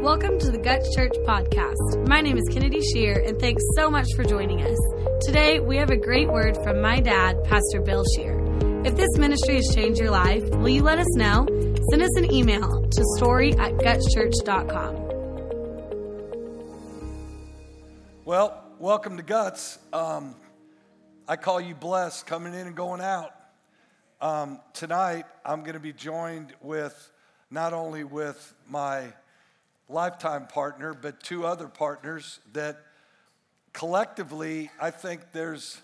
Welcome to the Guts Church podcast. My name is Kennedy Scheer, and thanks so much for joining us. Today, we have a great word from my dad, Pastor Bill Scheer. If this ministry has changed your life, will you let us know? Send us an email to story at gutschurch.com. Well, welcome to Guts. Um, I call you blessed coming in and going out. Um, tonight, I'm going to be joined with not only with my lifetime partner, but two other partners that collectively, I think there's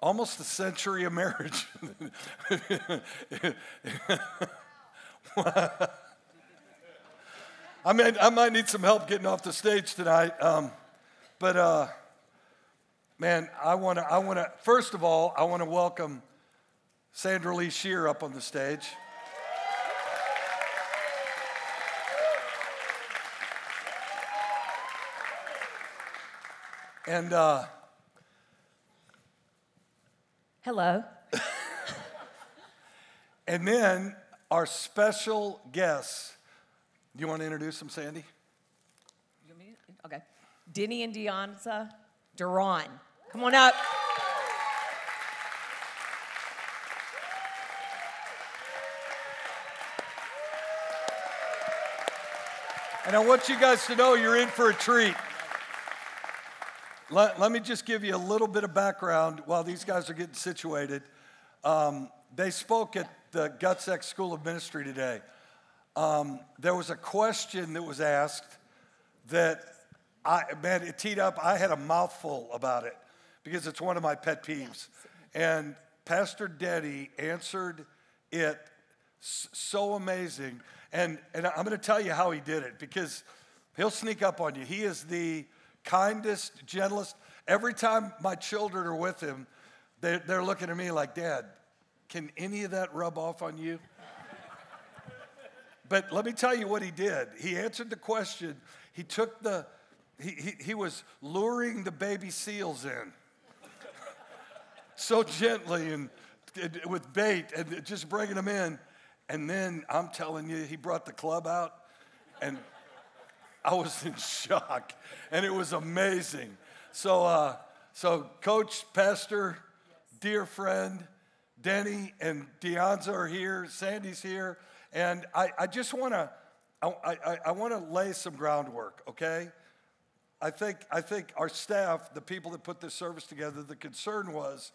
almost a century of marriage. I mean, I might need some help getting off the stage tonight. Um, but uh, man, I want to, I want to, first of all, I want to welcome Sandra Lee Scheer up on the stage. And uh, Hello. and then our special guests. Do you want to introduce them, Sandy? You want me to- Okay. Denny and Deonza Duron. Come on up. And I want you guys to know you're in for a treat. Let, let me just give you a little bit of background while these guys are getting situated. Um, they spoke at the GutsX School of Ministry today. Um, there was a question that was asked that I, man, it teed up. I had a mouthful about it because it's one of my pet peeves. And Pastor Denny answered it so amazing. And, and I'm going to tell you how he did it because he'll sneak up on you. He is the kindest, gentlest. Every time my children are with him, they're, they're looking at me like, Dad, can any of that rub off on you? But let me tell you what he did. He answered the question. He took the, he, he, he was luring the baby seals in so gently and, and with bait and just bringing them in. And then I'm telling you, he brought the club out and I was in shock and it was amazing. So, uh, so coach, pastor, dear friend, Denny and Deonza are here, Sandy's here, and I, I just want to, I, I, I want to lay some groundwork, okay? I think, I think our staff, the people that put this service together, the concern was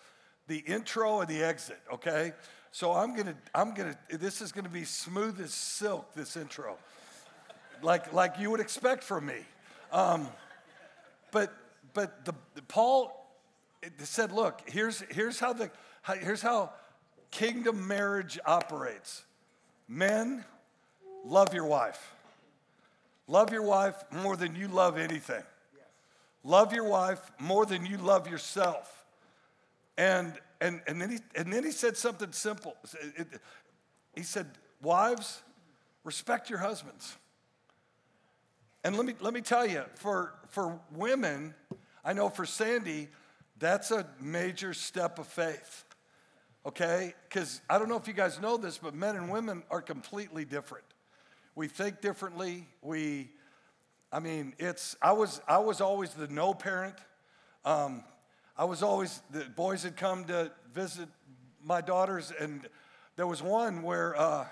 the intro and the exit, okay? So I'm gonna, I'm gonna, this is gonna be smooth as silk, this intro, like, like you would expect from me. Um, but, but the, the Paul said, look, here's, here's, how the, here's how kingdom marriage operates. Men, love your wife. Love your wife more than you love anything. Love your wife more than you love yourself. And, and, and, then, he, and then he said something simple. It- it- he said, Wives, respect your husbands. And let me, let me tell you, for, for women, I know for Sandy, that's a major step of faith, okay? Because I don't know if you guys know this, but men and women are completely different. We think differently. We, I mean, it's, I was, I was always the no parent. Um, I was always, the boys had come to visit my daughters, and there was one where, uh,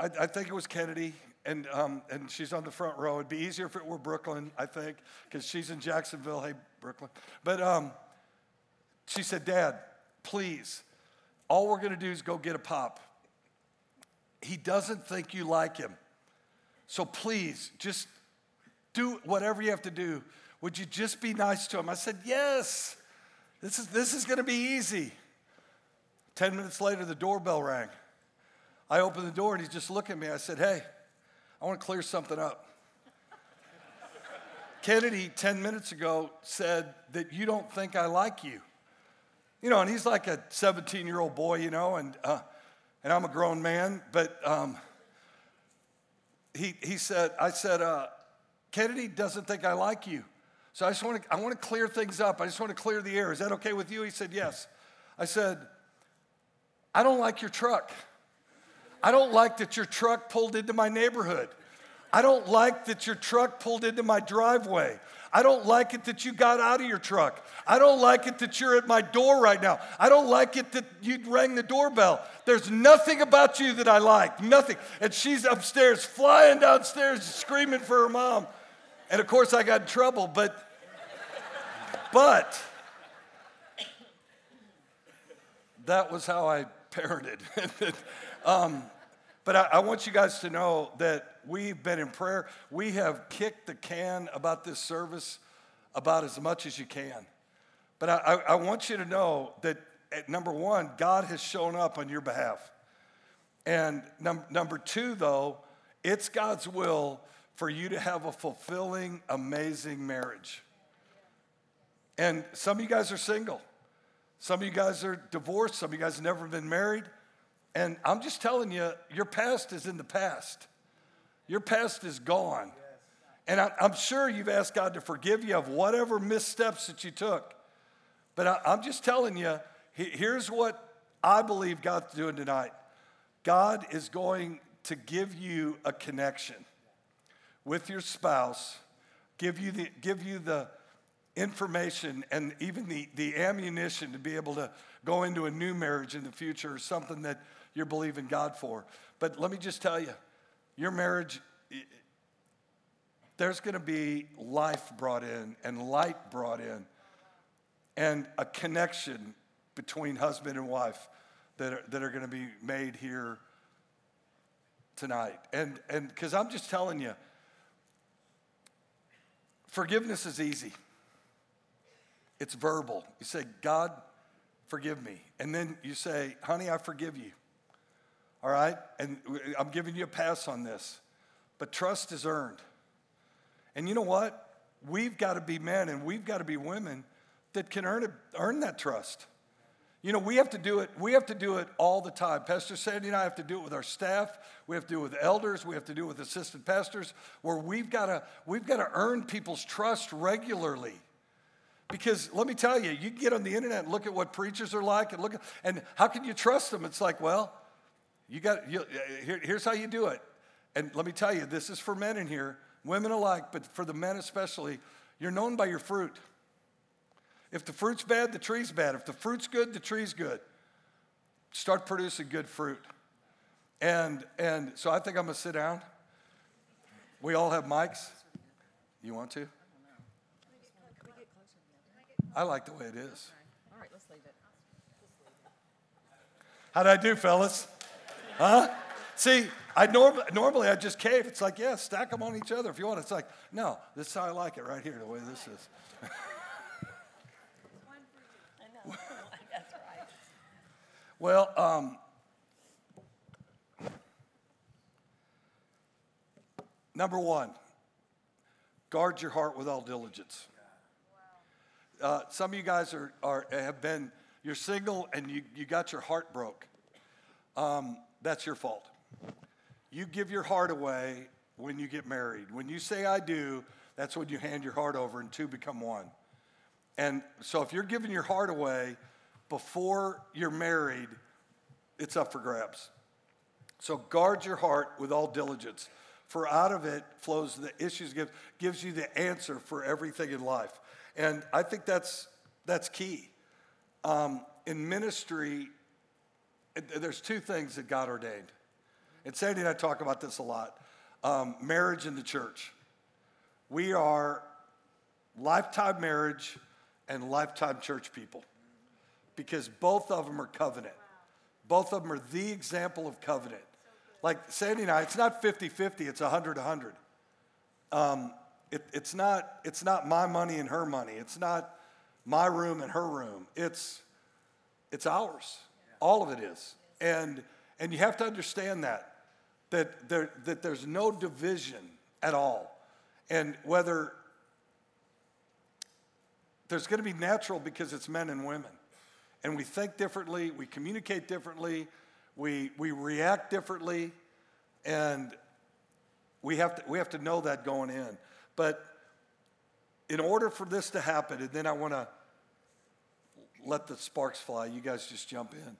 I, I think it was Kennedy, and, um, and she's on the front row. It'd be easier if it were Brooklyn, I think, because she's in Jacksonville. Hey, Brooklyn. But um, she said, Dad, please, all we're going to do is go get a pop. He doesn't think you like him. So please, just do whatever you have to do. Would you just be nice to him? I said, Yes. This is, this is going to be easy. 10 minutes later, the doorbell rang. I opened the door and he's just looking at me. I said, Hey, I want to clear something up. Kennedy, 10 minutes ago, said that you don't think I like you. You know, and he's like a 17 year old boy, you know, and, uh, and I'm a grown man, but um, he, he said, I said, uh, Kennedy doesn't think I like you. So I just want to, I want to clear things up. I just want to clear the air. Is that okay with you? He said, yes. I said, I don't like your truck. I don't like that your truck pulled into my neighborhood. I don't like that your truck pulled into my driveway. I don't like it that you got out of your truck. I don't like it that you're at my door right now. I don't like it that you rang the doorbell. There's nothing about you that I like, nothing. And she's upstairs, flying downstairs, screaming for her mom. And of course, I got in trouble, but, but, that was how I parented. um, but I, I want you guys to know that we've been in prayer. We have kicked the can about this service about as much as you can. But I, I, want you to know that number one, God has shown up on your behalf. And num- number two, though, it's God's will for you to have a fulfilling, amazing marriage. And some of you guys are single. Some of you guys are divorced. Some of you guys have never been married. And I'm just telling you, your past is in the past. Your past is gone. And I'm sure you've asked God to forgive you of whatever missteps that you took. But I'm just telling you, here's what I believe God's doing tonight God is going to give you a connection with your spouse, give you the, give you the information and even the, the ammunition to be able to go into a new marriage in the future or something that you're believing God for. But let me just tell you, your marriage, there's going to be life brought in and light brought in and a connection between husband and wife that are, that are going to be made here tonight. And and because I'm just telling you, forgiveness is easy. It's verbal. You say, God, forgive me. And then you say, honey, I forgive you all right? And I'm giving you a pass on this. But trust is earned. And you know what? We've got to be men and we've got to be women that can earn, it, earn that trust. You know, we have to do it, we have to do it all the time. Pastor Sandy and I have to do it with our staff, we have to do it with elders, we have to do it with assistant pastors, where we've got to, we've got to earn people's trust regularly. Because let me tell you, you can get on the internet and look at what preachers are like and look at, and how can you trust them? It's like, well, you got you, uh, here, here's how you do it. And let me tell you, this is for men in here, women alike, but for the men especially, you're known by your fruit. If the fruit's bad, the tree's bad. If the fruit's good, the tree's good. Start producing good fruit. And and so I think I'm gonna sit down. We all have mics. You want to? I like the way it is. All right, let's leave it. How'd I do, fellas? Huh? See, I norm- normally I just cave. It's like, yeah, stack them on each other if you want. It's like, no, this is how I like it right here, the way this is. Well, um, number one, guard your heart with all diligence. Uh, some of you guys are, are, have been, you're single and you, you got your heart broke. Um, that's your fault. You give your heart away when you get married. When you say, I do, that's when you hand your heart over and two become one. And so if you're giving your heart away before you're married, it's up for grabs. So guard your heart with all diligence, for out of it flows the issues, give, gives you the answer for everything in life. And I think that's, that's key. Um, in ministry, there's two things that God ordained. And Sandy and I talk about this a lot um, marriage and the church. We are lifetime marriage and lifetime church people because both of them are covenant. Both of them are the example of covenant. Like Sandy and I, it's not 50 50, it's 100 100. Um, it, it's, not, it's not my money and her money. It's not my room and her room. It's, it's ours. All of it is. And, and you have to understand that, that, there, that there's no division at all. And whether there's going to be natural because it's men and women. And we think differently, we communicate differently, we, we react differently, and we have, to, we have to know that going in. But in order for this to happen, and then I want to let the sparks fly, you guys just jump in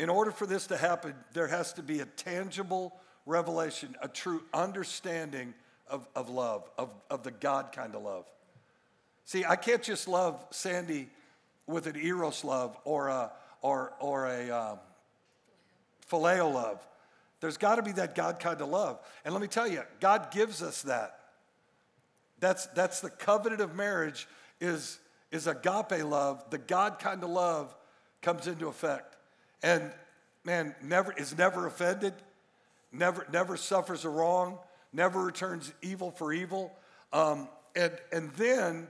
in order for this to happen, there has to be a tangible revelation, a true understanding of, of love, of, of the God kind of love. See, I can't just love Sandy with an eros love or a, or, or a um, phileo love. There's got to be that God kind of love. And let me tell you, God gives us that. That's, that's the covenant of marriage is, is agape love. The God kind of love comes into effect. And man, never is never offended, never, never suffers a wrong, never returns evil for evil. Um, and, and then,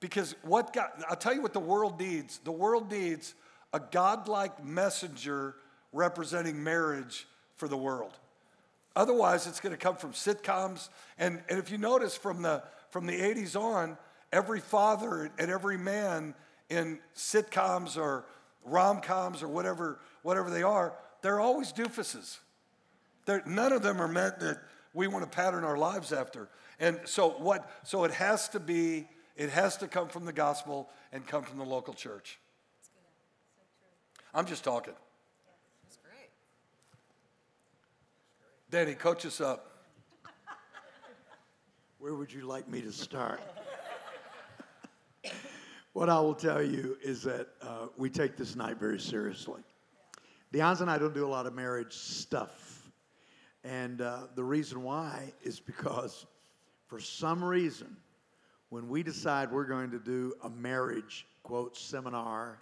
because what God, I'll tell you what the world needs. The world needs a godlike messenger representing marriage for the world. Otherwise, it's going to come from sitcoms. And, and if you notice from the, from the 80s on, every father and every man in sitcoms or rom coms or whatever, whatever they are, they're always doofuses. They're, none of them are meant that we want to pattern our lives after. And so what so it has to be, it has to come from the gospel and come from the local church. I'm just talking. That's great. Danny, coach us up. Where would you like me to start? What I will tell you is that uh, we take this night very seriously. Deonza and I don't do a lot of marriage stuff. And uh, the reason why is because for some reason, when we decide we're going to do a marriage, quote, seminar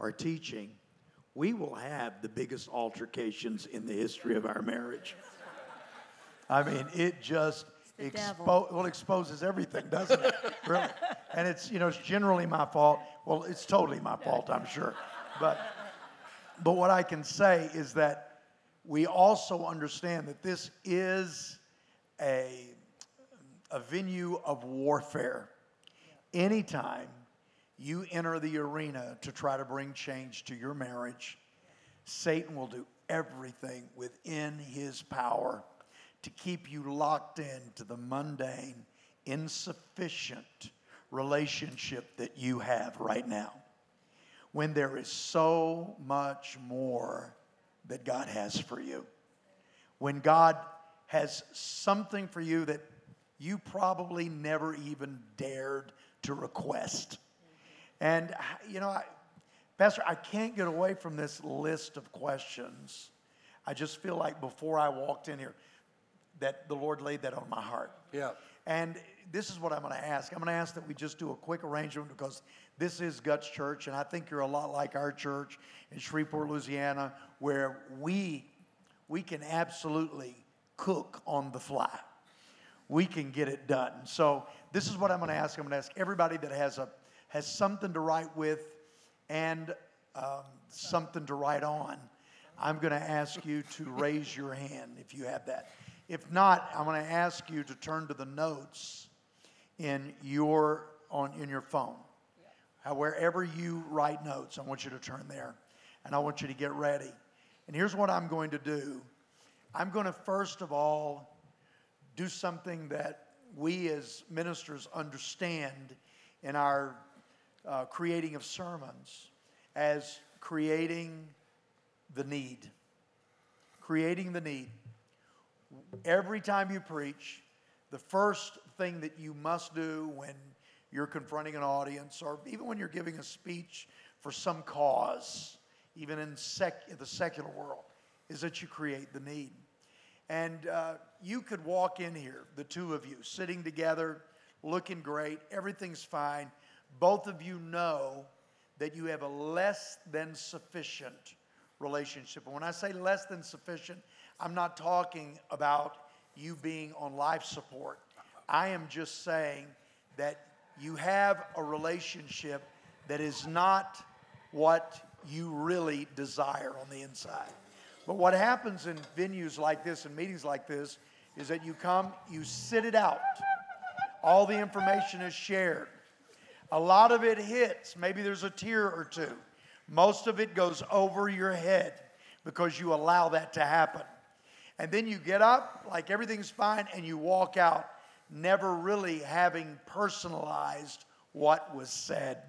or teaching, we will have the biggest altercations in the history of our marriage. I mean, it just the expo- well exposes everything, doesn't it? really, and it's you know it's generally my fault. Well, it's totally my fault, I'm sure. But but what I can say is that we also understand that this is a a venue of warfare. Anytime you enter the arena to try to bring change to your marriage, Satan will do everything within his power to keep you locked into the mundane, insufficient relationship that you have right now. When there is so much more that God has for you. When God has something for you that you probably never even dared to request. And, you know, I, Pastor, I can't get away from this list of questions. I just feel like before I walked in here, that the Lord laid that on my heart. Yeah. And this is what I'm going to ask. I'm going to ask that we just do a quick arrangement because this is Guts Church, and I think you're a lot like our church in Shreveport, Louisiana, where we we can absolutely cook on the fly. We can get it done. So this is what I'm going to ask. I'm going to ask everybody that has a has something to write with and um, something to write on. I'm going to ask you to raise your hand if you have that. If not, I'm going to ask you to turn to the notes in your on in your phone. Wherever you write notes, I want you to turn there, and I want you to get ready. And here's what I'm going to do. I'm going to first of all do something that we as ministers understand in our uh, creating of sermons as creating the need. Creating the need. Every time you preach, the first thing that you must do when you're confronting an audience or even when you're giving a speech for some cause, even in sec- the secular world, is that you create the need. And uh, you could walk in here, the two of you, sitting together, looking great, everything's fine. Both of you know that you have a less than sufficient relationship. And when I say less than sufficient, I'm not talking about you being on life support. I am just saying that you have a relationship that is not what you really desire on the inside. But what happens in venues like this and meetings like this is that you come, you sit it out. All the information is shared. A lot of it hits. Maybe there's a tear or two. Most of it goes over your head because you allow that to happen. And then you get up like everything's fine and you walk out, never really having personalized what was said.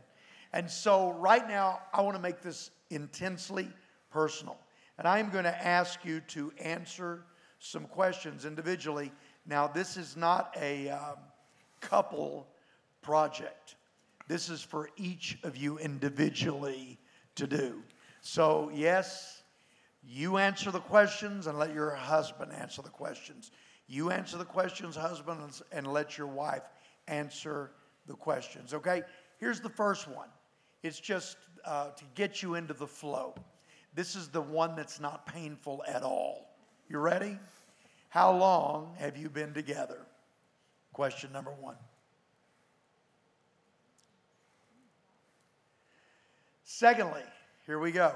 And so, right now, I want to make this intensely personal. And I'm going to ask you to answer some questions individually. Now, this is not a um, couple project, this is for each of you individually to do. So, yes, you answer the questions and let your husband answer the questions. You answer the questions, husband, and let your wife answer the questions. Okay? Here's the first one it's just uh, to get you into the flow. This is the one that's not painful at all. You ready? How long have you been together? Question number one. Secondly, here we go.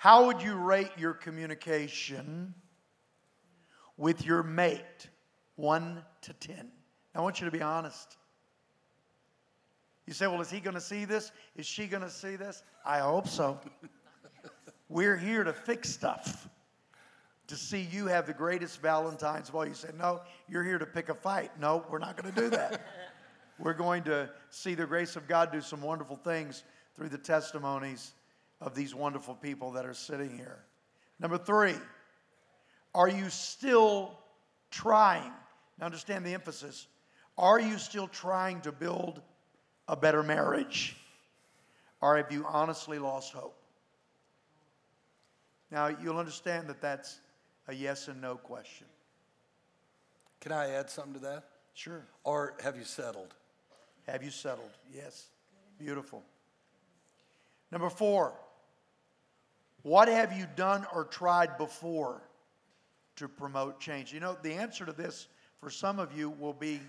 How would you rate your communication with your mate? One to 10. I want you to be honest. You say, well, is he going to see this? Is she going to see this? I hope so. We're here to fix stuff, to see you have the greatest Valentine's of all. You say, no, you're here to pick a fight. No, we're not going to do that. we're going to see the grace of God do some wonderful things through the testimonies of these wonderful people that are sitting here. Number three, are you still trying? Now, understand the emphasis. Are you still trying to build a better marriage? Or have you honestly lost hope? Now, you'll understand that that's a yes and no question. Can I add something to that? Sure. Or have you settled? Have you settled? Yes. Beautiful. Number four, what have you done or tried before to promote change? You know, the answer to this for some of you will be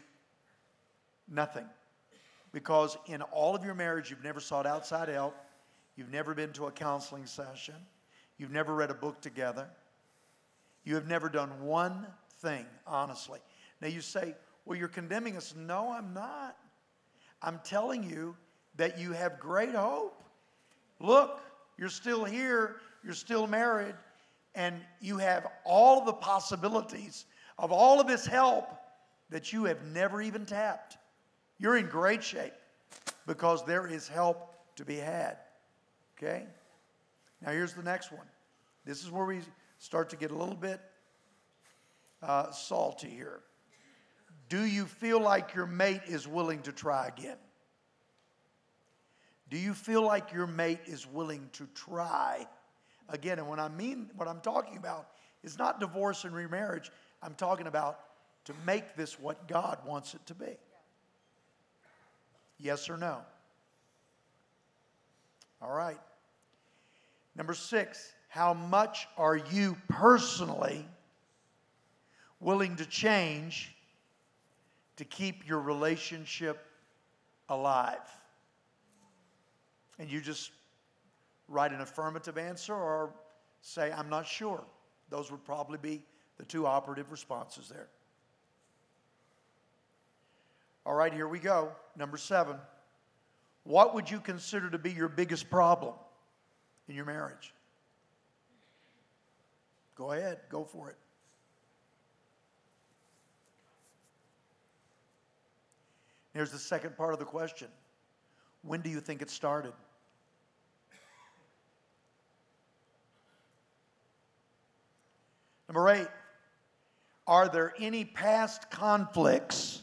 nothing. Because in all of your marriage, you've never sought outside help, you've never been to a counseling session, you've never read a book together, you have never done one thing, honestly. Now you say, well, you're condemning us. No, I'm not. I'm telling you that you have great hope. Look, you're still here, you're still married, and you have all the possibilities of all of this help that you have never even tapped. You're in great shape because there is help to be had. Okay? Now, here's the next one. This is where we start to get a little bit uh, salty here. Do you feel like your mate is willing to try again? Do you feel like your mate is willing to try again? And when I mean what I'm talking about is not divorce and remarriage, I'm talking about to make this what God wants it to be. Yes or no? All right. Number six, how much are you personally willing to change to keep your relationship alive? And you just write an affirmative answer or say, I'm not sure. Those would probably be the two operative responses there. All right, here we go. Number seven. What would you consider to be your biggest problem in your marriage? Go ahead, go for it. Here's the second part of the question When do you think it started? Number eight, are there any past conflicts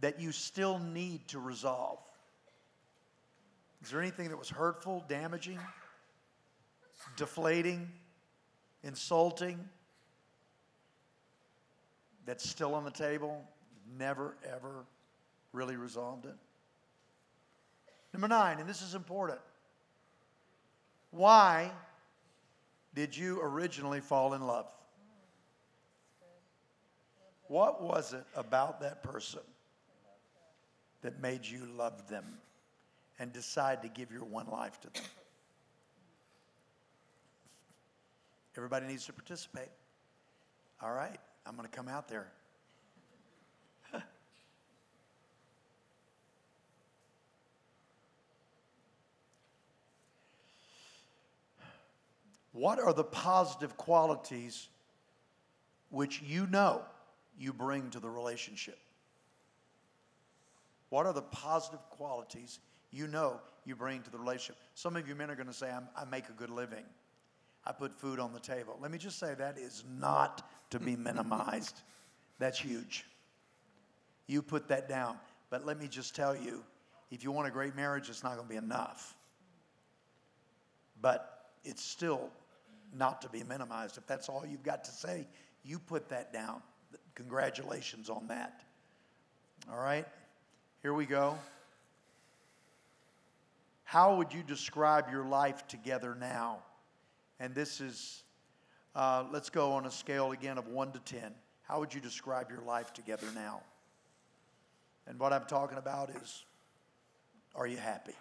that you still need to resolve? Is there anything that was hurtful, damaging, deflating, insulting that's still on the table? Never, ever really resolved it? Number nine, and this is important. Why did you originally fall in love? What was it about that person that made you love them and decide to give your one life to them. Everybody needs to participate. All right, I'm going to come out there. What are the positive qualities which you know you bring to the relationship? What are the positive qualities you know you bring to the relationship. Some of you men are going to say, I make a good living. I put food on the table. Let me just say that is not to be minimized. That's huge. You put that down. But let me just tell you if you want a great marriage, it's not going to be enough. But it's still not to be minimized. If that's all you've got to say, you put that down. Congratulations on that. All right, here we go. How would you describe your life together now? And this is, uh, let's go on a scale again of 1 to 10. How would you describe your life together now? And what I'm talking about is, are you happy?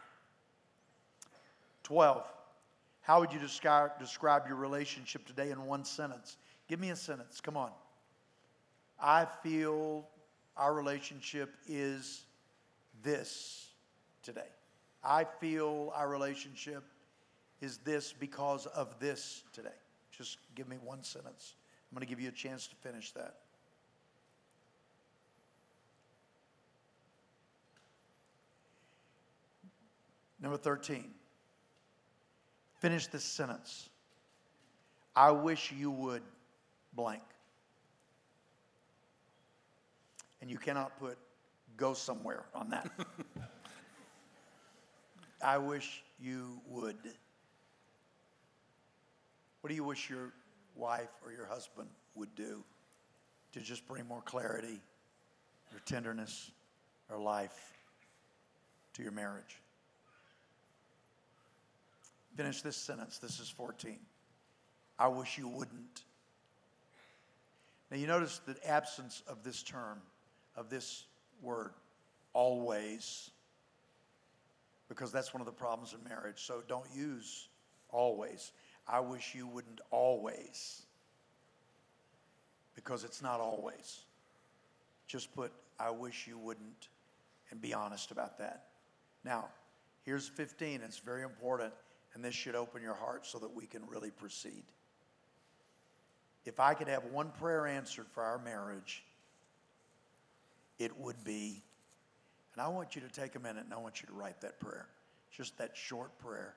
12. How would you describe, describe your relationship today in one sentence? Give me a sentence. Come on. I feel our relationship is this today. I feel our relationship is this because of this today. Just give me one sentence. I'm going to give you a chance to finish that. Number 13. Finish this sentence. I wish you would blank. And you cannot put go somewhere on that. I wish you would. What do you wish your wife or your husband would do to just bring more clarity or tenderness or life to your marriage? Finish this sentence. This is 14. I wish you wouldn't. Now, you notice the absence of this term, of this word, always, because that's one of the problems in marriage. So don't use always. I wish you wouldn't always, because it's not always. Just put, I wish you wouldn't, and be honest about that. Now, here's 15. It's very important, and this should open your heart so that we can really proceed. If I could have one prayer answered for our marriage, it would be, and I want you to take a minute and I want you to write that prayer, just that short prayer.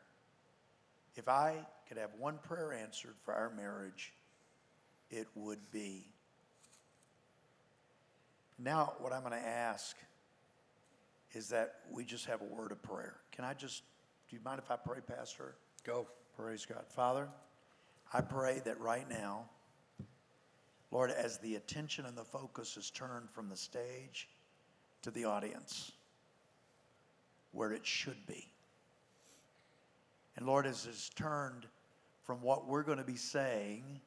If I could have one prayer answered for our marriage, it would be. Now, what I'm going to ask is that we just have a word of prayer. Can I just, do you mind if I pray, Pastor? Go. Praise God. Father, I pray that right now, Lord, as the attention and the focus is turned from the stage to the audience, where it should be. And Lord, as it's turned from what we're going to be saying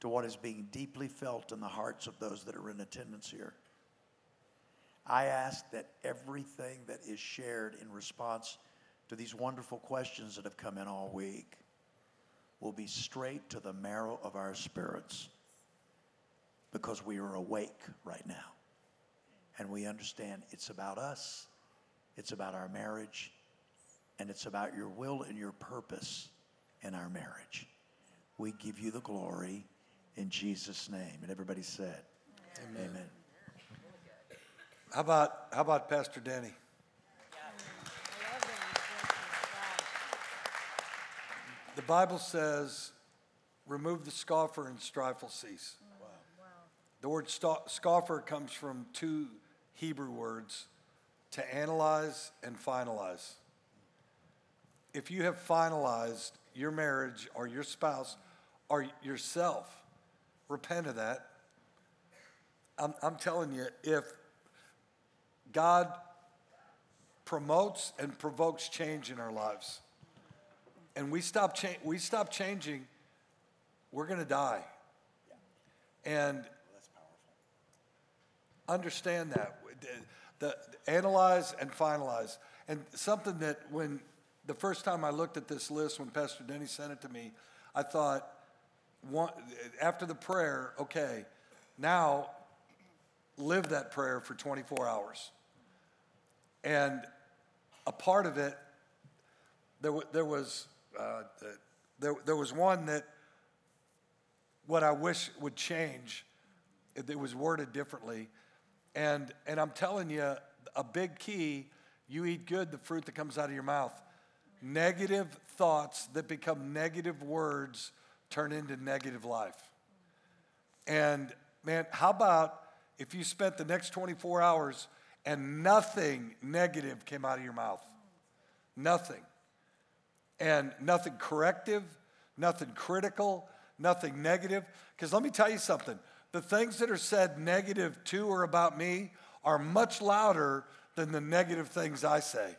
to what is being deeply felt in the hearts of those that are in attendance here, I ask that everything that is shared in response to these wonderful questions that have come in all week will be straight to the marrow of our spirits because we are awake right now. And we understand it's about us, it's about our marriage, and it's about your will and your purpose in our marriage. We give you the glory in Jesus' name. And everybody said, Amen. Amen. How about, how about Pastor Danny? The Bible says, remove the scoffer and strife will cease. Oh, the word scoffer comes from two Hebrew words to analyze and finalize. If you have finalized your marriage or your spouse or yourself, repent of that. I'm, I'm telling you, if God promotes and provokes change in our lives, and we stop, cha- we stop changing, we're going to die. And understand that. The, the, analyze and finalize. And something that when the first time I looked at this list, when Pastor Denny sent it to me, I thought, one, after the prayer, okay, now live that prayer for 24 hours. And a part of it, there, there was uh, there, there was one that what I wish would change. It was worded differently, and, and I'm telling you, a big key, you eat good, the fruit that comes out of your mouth. Negative thoughts that become negative words turn into negative life. And man, how about if you spent the next 24 hours and nothing negative came out of your mouth? Nothing. And nothing corrective, nothing critical, nothing negative. Because let me tell you something the things that are said negative to or about me are much louder than the negative things I say.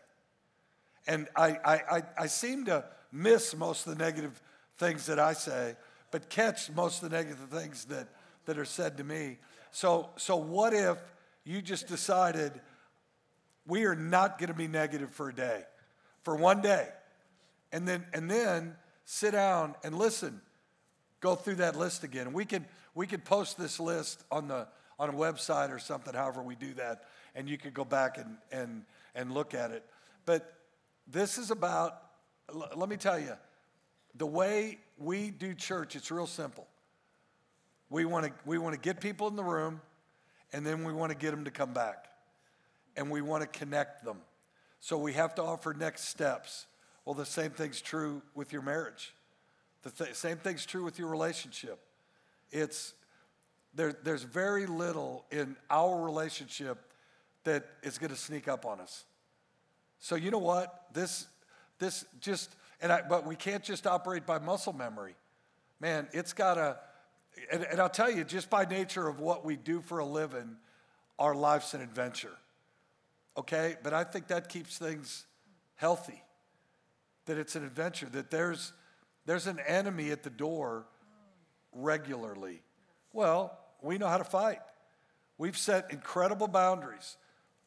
And I, I, I, I seem to miss most of the negative things that I say, but catch most of the negative things that, that are said to me. So, so what if you just decided we are not going to be negative for a day, for one day, and then and then sit down and listen, go through that list again. We can we could post this list on the on a website or something. However, we do that, and you could go back and and and look at it. But this is about. Let me tell you, the way we do church, it's real simple. We want to we want to get people in the room, and then we want to get them to come back, and we want to connect them. So we have to offer next steps. Well, the same thing's true with your marriage. The th- same thing's true with your relationship. It's there, there's very little in our relationship that is going to sneak up on us. So you know what? This, this just, and I, but we can't just operate by muscle memory. Man, it's got to, and, and I'll tell you, just by nature of what we do for a living, our life's an adventure. Okay? But I think that keeps things healthy. That it's an adventure, that there's, there's an enemy at the door regularly. Well, we know how to fight. We've set incredible boundaries.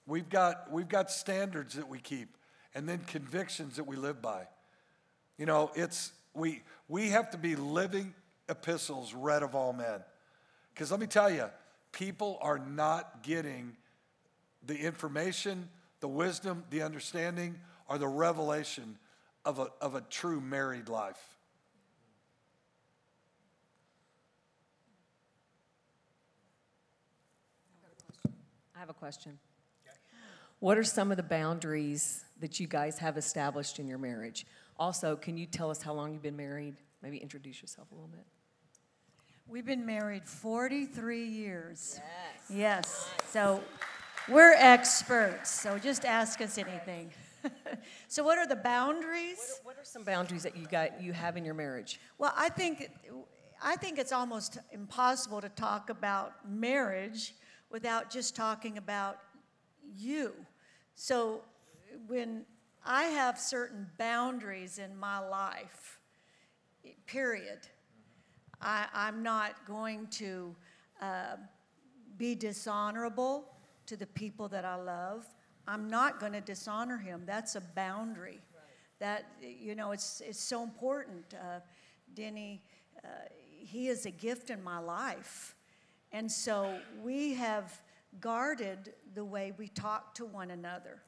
We've got, we've got standards that we keep and then convictions that we live by. You know, it's, we, we have to be living epistles read of all men. Because let me tell you, people are not getting the information, the wisdom, the understanding, or the revelation of a, of a true married life. I have a question. What are some of the boundaries that you guys have established in your marriage? Also, can you tell us how long you've been married? Maybe introduce yourself a little bit. We've been married 43 years. Yes. Yes. So we're experts. So just ask us anything. so what are the boundaries? What are, what are, some boundaries that you got you have in your marriage? Well, I think I think it's almost impossible to talk about marriage without just talking about you. So when I have certain boundaries in my life, period, I, am not going to uh, be dishonorable to the people that I love. I'm not going to dishonor him. That's a boundary. Right. That, you know, it's, it's so important. Uh, Denny, uh, he is a gift in my life. And so we have guarded the way we talk to one another,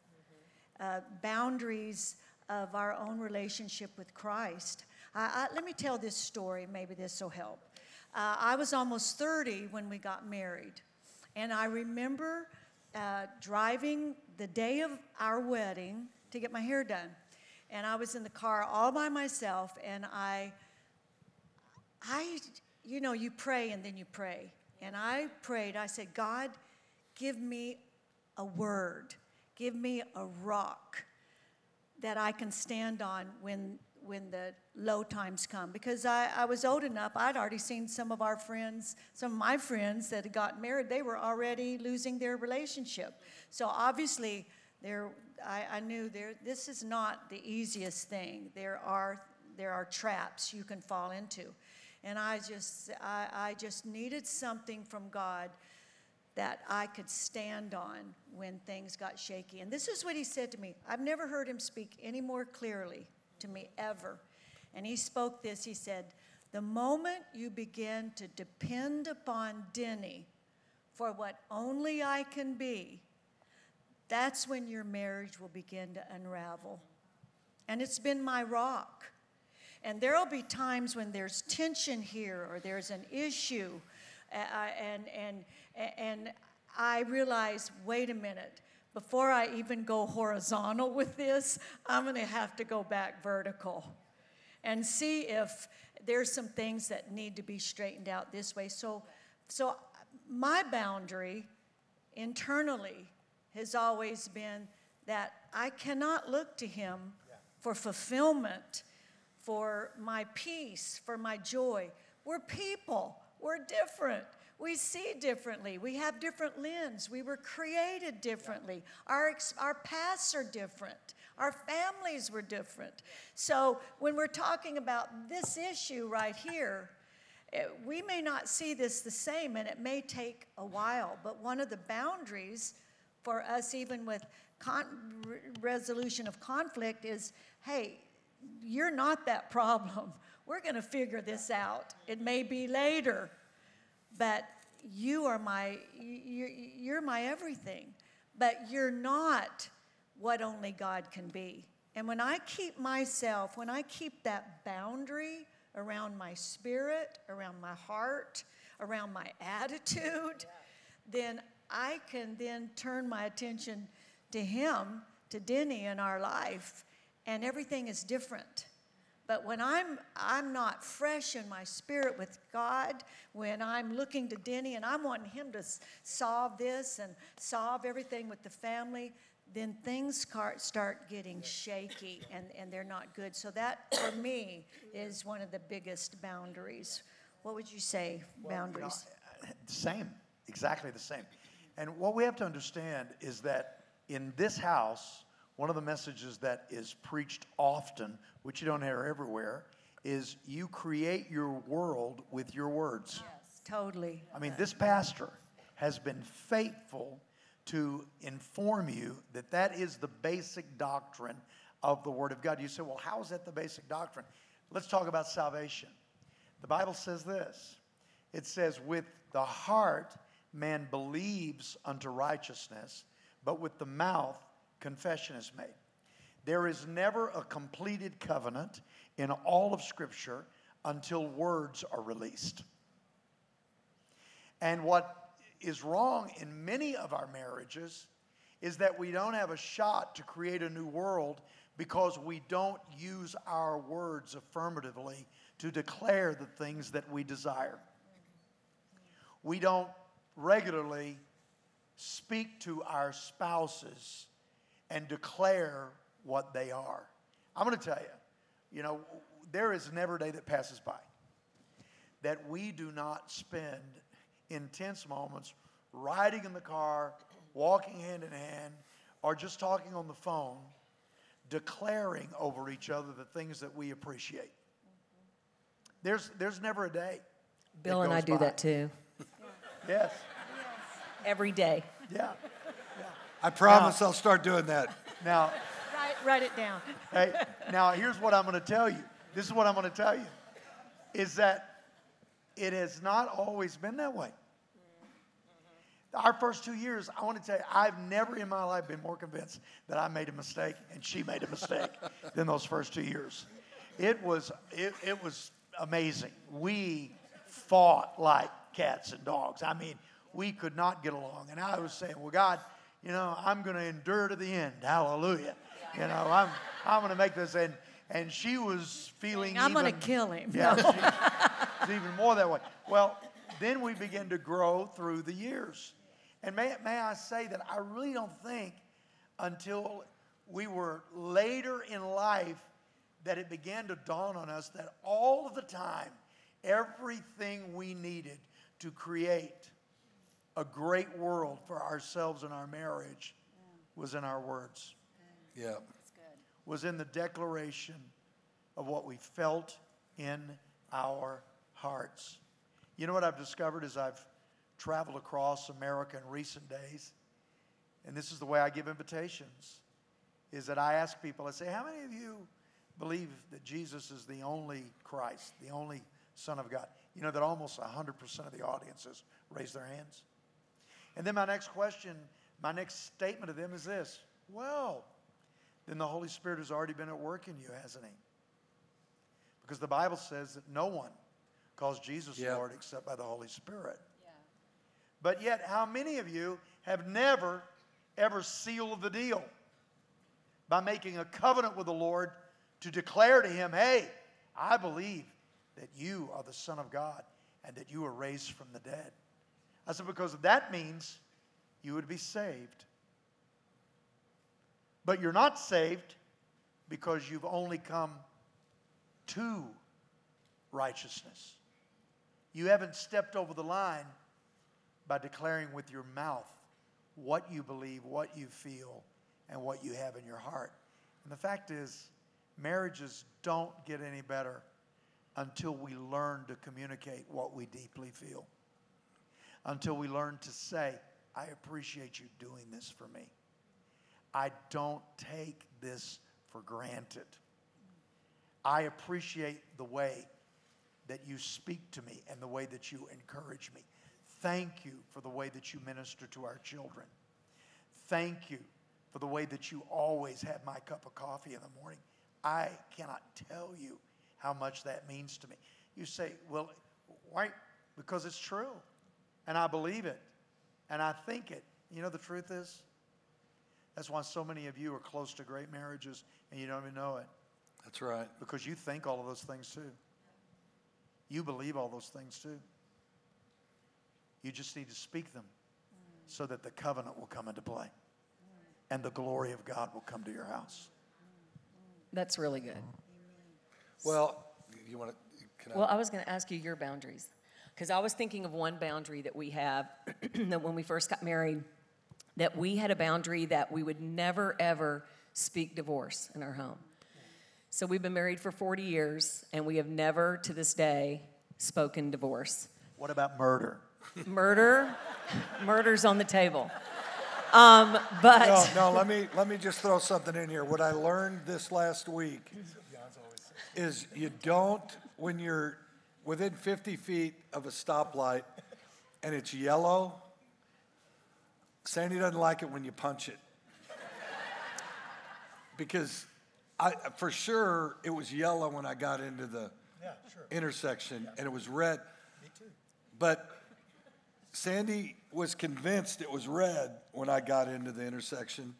mm-hmm. uh, boundaries of our own relationship with Christ. I, let me tell this story, maybe this will help. Uh, I was almost 30 when we got married, and I remember uh, driving the day of our wedding to get my hair done. And I was in the car all by myself, and I, I, you know, you pray and then you pray. And I prayed, I said, God, give me a word, give me a rock that I can stand on when, when the low times come. Because I, I was old enough, I'd already seen some of our friends, some of my friends that had got married, they were already losing their relationship. So obviously, there, I, I knew there, this is not the easiest thing. There are, there are traps you can fall into. And I just, I, I just needed something from God that I could stand on when things got shaky. And this is what he said to me. I've never heard him speak any more clearly to me ever. And he spoke this he said, The moment you begin to depend upon Denny for what only I can be, that's when your marriage will begin to unravel. And it's been my rock. And there will be times when there's tension here or there's an issue, uh, and, and, and I realize, wait a minute, before I even go horizontal with this, I'm going to have to go back vertical and see if there's some things that need to be straightened out this way. So, so my boundary internally has always been that I cannot look to Him for fulfillment, for my peace, for my joy. We're people, we're different. We see differently. We have different lens. We were created differently. Our, ex- our pasts are different. Our families were different. So when we're talking about this issue right here, it, eh, we may not see this the same and it may take a while, but one of the boundaries for us, even with con- resolution of conflict, is hey, you're not that problem. We're going to figure this out. It may be later, but you are my you're, you're my everything but you're not what only god can be. And when i keep myself when i keep that boundary around my spirit around my heart around my attitude then i can then turn my attention to him to denny in our life and everything is different. But when I'm I'm not fresh in my spirit with God, when I'm looking to Denny and I'm wanting him to solve this and solve everything with the family, then things start getting shaky and, and they're not good. So that for me is one of the biggest boundaries. What would you say, boundaries? You know, uh, same, exactly the same. And what we have to understand is that in this house, one of the messages that is preached often, which you don't hear everywhere, is you create your world with your words. Yes, totally. I mean, this pastor has been faithful to inform you that that is the basic doctrine of the Word of God. You say, well, how is that the basic doctrine? Let's talk about salvation. The Bible says this it says, with the heart man believes unto righteousness, but with the mouth confession is made. There is never a completed covenant in all of Scripture until words are released. And what is wrong in many of our marriages is that we don't have a shot to create a new world because we don't use our words affirmatively to declare the things that we desire. We don't regularly speak to our spouses and declare what they are. I'm going to tell you, you know, there is never a day that passes by that we do not spend intense moments riding in the car, walking hand in hand, or just talking on the phone, declaring over each other the things that we appreciate. There's, there's never a day. Bill and I do by. that too. Yes. Every day. Yeah. I promise now, I'll start doing that. Now, write, write it down. hey, now here's what I'm going to tell you. This is what I'm going to tell you is that it has not always been that way. Our first two years, I want to tell you, I've never in my life been more convinced that I made a mistake and she made a mistake than those first two years. It was, it, it was amazing. We fought like cats and dogs. I mean, we could not get along. And I was saying, well, God, you know, I'm going to endure to the end. Hallelujah. You know, I'm, I'm going to make this. And, and she was feeling I'm going to kill him. Yeah, no. even more that way. Well, then we begin to grow through the years. And may, may I say that I really don't think until we were later in life that it began to dawn on us that all of the time, everything we needed to create a great world for ourselves and our marriage was in our words. Yeah. Was in the declaration of what we felt in our hearts. You know what I've discovered as I've traveled across America in recent days, and this is the way I give invitations, is that I ask people, I say, how many of you believe that Jesus is the only Christ, the only Son of God? You know that almost 100% of the audiences raise their hands. And then my next question, my next statement to them is this Well, then the Holy Spirit has already been at work in you, hasn't He? Because the Bible says that no one calls Jesus yep. Lord except by the Holy Spirit. Yeah. But yet, how many of you have never ever seal the deal by making a covenant with the Lord to declare to him, hey, I believe that you are the Son of God and that you were raised from the dead. I said, because that means you would be saved. But you're not saved because you've only come to righteousness. You haven't stepped over the line by declaring with your mouth what you believe, what you feel, and what you have in your heart. And the fact is, marriages don't get any better until we learn to communicate what we deeply feel. Until we learn to say, I appreciate you doing this for me. I don't take this for granted. I appreciate the way that you speak to me and the way that you encourage me. Thank you for the way that you minister to our children. Thank you for the way that you always have my cup of coffee in the morning. I cannot tell you how much that means to me. You say, well, why? Because it's true. And I believe it. And I think it. You know, the truth is, that's why so many of you are close to great marriages and you don't even know it. That's right. Because you think all of those things too. You believe all those things too. You just need to speak them so that the covenant will come into play and the glory of God will come to your house. That's really good. Well, you want to? Can I? Well, I was going to ask you your boundaries. Because I was thinking of one boundary that we have that when we first got married, that we had a boundary that we would never, ever speak divorce in our home. So we've been married for 40 years, and we have never to this day spoken divorce. What about murder? Murder, murder's on the table. Um, but No, no, let me, let me just throw something in here. What I learned this last week is you don't, when you're within 50 feet of a stoplight and it's yellow, Sandy doesn't like it when you punch it. Because I, for sure, it was yellow when I got into the intersection and it was red. Me too. But Sandy was convinced it was red when I got into the intersection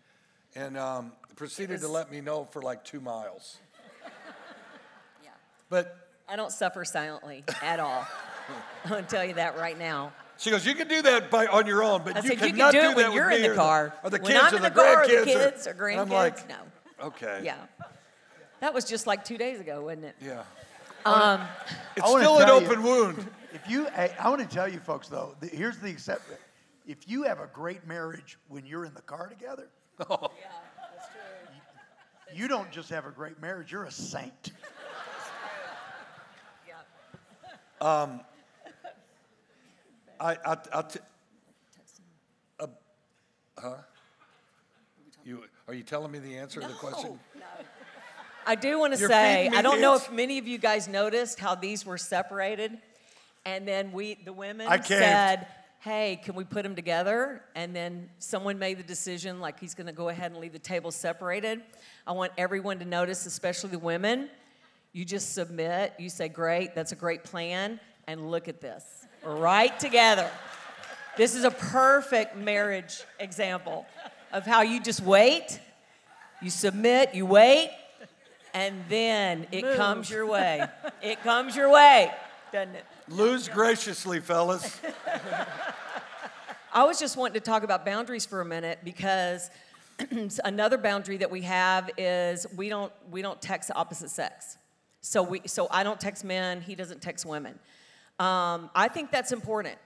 and um, proceeded to let me know for like two miles. Yeah. But I don't suffer silently at all. I'm going to tell you that right now. She goes, You can do that by, on your own, but I you said, you cannot can do do, it when that you're with in me the or car. or the kids or the, the car, or the grandkids. kids or and grandkids, I'm like, no. Okay. Yeah. That was just like two days ago, wasn't it? Yeah. Um, It's still an tell you- open wound. If you, I, I want to tell you folks though, the, here's the exception. If you have a great marriage when you're in the car together, oh. yeah, that's true. you don't just have a great marriage, you're a saint. I, I, I'll uh, huh? You, are you telling me the answer to the question? No. I do want to You're say, feeding me I don't know hints? if many of you guys noticed how these were separated. And then we, the women I caved. said, hey, can we put them together? And then someone made the decision, like he's going to go ahead and leave the table separated. I want everyone to notice, especially the women, you just submit, you say, great, that's a great plan, and look at this. We're right together. This is a perfect marriage example of how you just wait, you submit, you wait, and then it comes your way. It comes your way, doesn't it? Lose graciously, fellas. I was just wanting to talk about boundaries for a minute because another boundary that we have is we don't we don't text the opposite sex. So we so I don't text men, he doesn't text women. Um, I think that's important.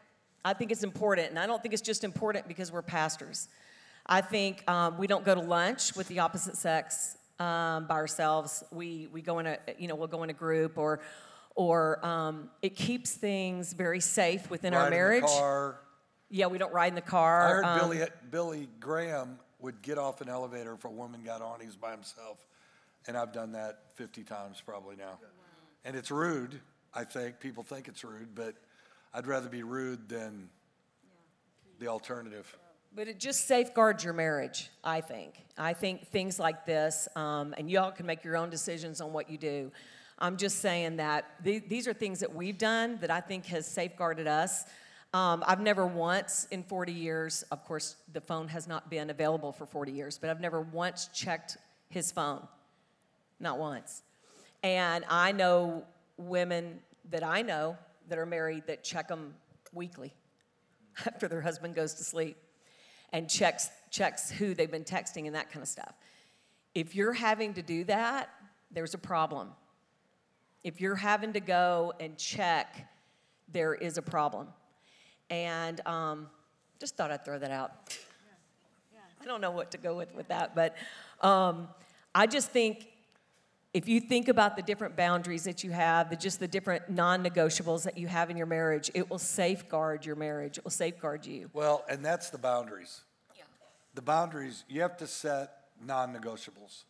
I think it's important, and I don't think it's just important because we're pastors. I think um, we don't go to lunch with the opposite sex um, by ourselves. We we go in a you know we'll go in a group or or um, it keeps things very safe within Ride our in the marriage. car. Yeah, we don't ride in the car. I heard um, Billy, Billy Graham would get off an elevator if a woman got on, he was by himself. And I've done that 50 times probably now. And it's rude, I think. People think it's rude, but I'd rather be rude than the alternative. But it just safeguards your marriage, I think. I think things like this, um, and y'all can make your own decisions on what you do. I'm just saying that th- these are things that we've done that I think has safeguarded us. Um, I've never once in 40 years, of course, the phone has not been available for 40 years, but I've never once checked his phone. Not once. And I know women that I know that are married that check them weekly after their husband goes to sleep and checks, checks who they've been texting and that kind of stuff. If you're having to do that, there's a problem. If you're having to go and check, there is a problem. And um, just thought I'd throw that out. I don't know what to go with with that, but um, I just think if you think about the different boundaries that you have, the, just the different non negotiables that you have in your marriage, it will safeguard your marriage. It will safeguard you. Well, and that's the boundaries. Yeah. The boundaries, you have to set non negotiables.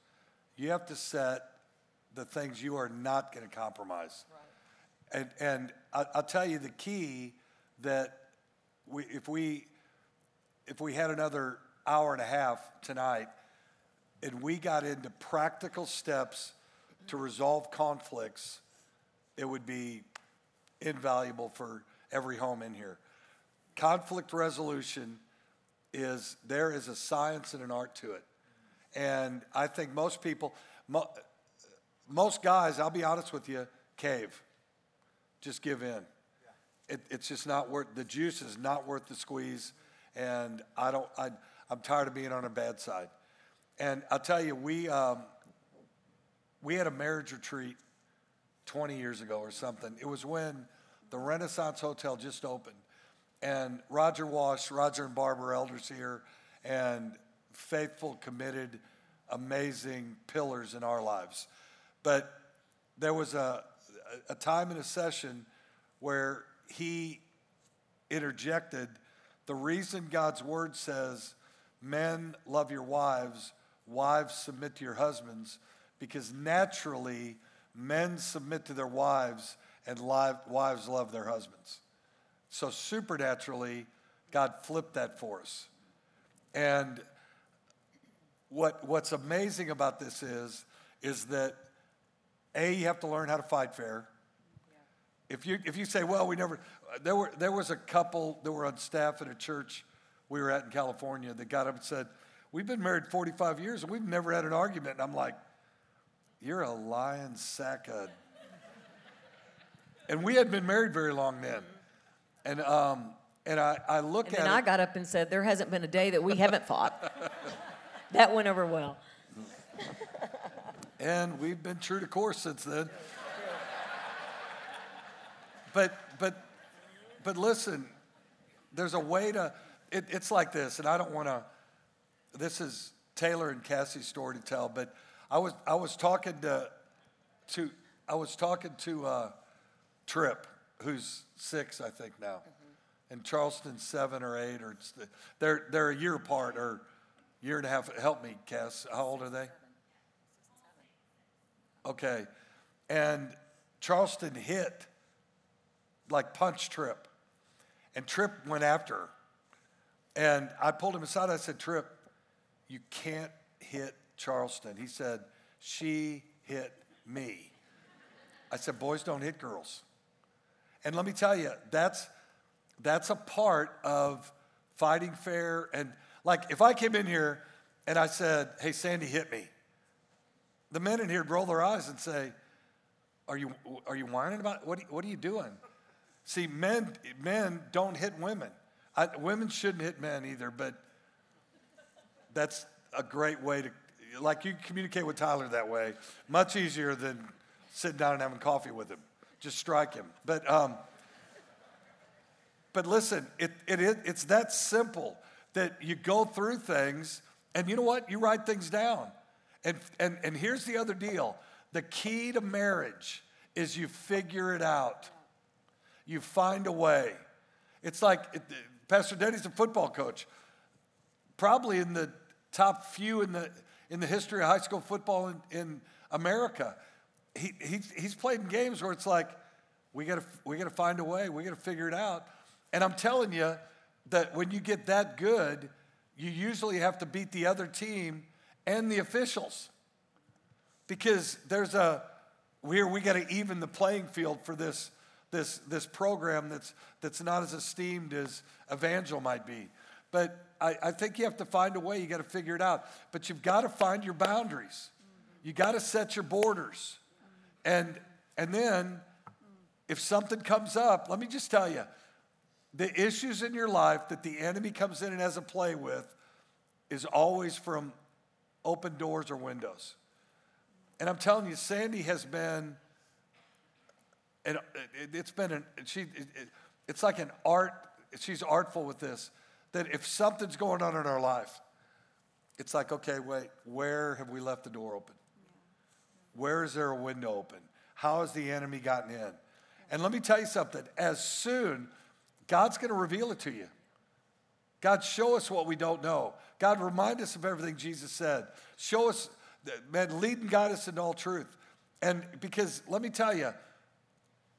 You have to set the things you are not going to compromise. Right. And, and I, I'll tell you the key that we, if we if we had another hour and a half tonight and we got into practical steps to resolve conflicts, it would be invaluable for every home in here. Conflict resolution is there is a science and an art to it. And I think most people, mo, most guys, I'll be honest with you, cave. Just give in it, it's just not worth the juice is not worth the squeeze and i don't I, i'm tired of being on a bad side and i'll tell you we um, we had a marriage retreat 20 years ago or something. It was when the renaissance hotel just opened. And roger wash roger and barbara elders here and faithful committed amazing pillars in our lives. But there was a, a time in a session where he interjected the reason God's word says, Men love your wives, wives submit to your husbands, because naturally men submit to their wives and wives love their husbands. So supernaturally, God flipped that for us. And what, what's amazing about this is, is that A, you have to learn how to fight fair. If you, if you say, well, we never, there, were, there was a couple that were on staff at a church we were at in California that got up and said, We've been married 45 years and we've never had an argument. And I'm like, You're a lion sack of. and we hadn't been married very long then. And, um, and I, I look and at then I got up and said, There hasn't been a day that we haven't fought. that went over well. and we've been true to course since then. But, but, but listen, there's a way to, it, it's like this, and I don't want to, this is Taylor and Cassie's story to tell, but I was, I was talking to, to I was talking to uh, Trip, who's six, I think now, mm-hmm. and Charleston's seven or eight, or they're, they're a year apart, or year and a half. Help me, Cass. How old are they? Okay. And Charleston hit like punch Trip. And Trip went after her. And I pulled him aside. I said, Trip, you can't hit Charleston. He said, She hit me. I said, Boys don't hit girls. And let me tell you, that's, that's a part of fighting fair. And like, if I came in here and I said, Hey, Sandy hit me, the men in here would roll their eyes and say, Are you, are you whining about what, what are you doing? See, men, men don't hit women. I, women shouldn't hit men either, but that's a great way to, like, you communicate with Tyler that way. Much easier than sitting down and having coffee with him. Just strike him. But, um, but listen, it, it, it, it's that simple that you go through things, and you know what? You write things down. And, and, and here's the other deal the key to marriage is you figure it out you find a way. It's like it, Pastor Denny's a football coach, probably in the top few in the, in the history of high school football in, in America. He, he's, he's played in games where it's like, we gotta, we gotta find a way, we gotta figure it out. And I'm telling you that when you get that good, you usually have to beat the other team and the officials. Because there's a, we're we gotta even the playing field for this this, this program that's, that's not as esteemed as Evangel might be. But I, I think you have to find a way, you got to figure it out. But you've got to find your boundaries, you got to set your borders. And, and then if something comes up, let me just tell you the issues in your life that the enemy comes in and has a play with is always from open doors or windows. And I'm telling you, Sandy has been, and it's been, an, she, it's like an art, she's artful with this, that if something's going on in our life, it's like, okay, wait, where have we left the door open? Where is there a window open? How has the enemy gotten in? And let me tell you something, as soon, God's gonna reveal it to you. God, show us what we don't know. God, remind us of everything Jesus said. Show us, man, lead and guide us into all truth. And because let me tell you,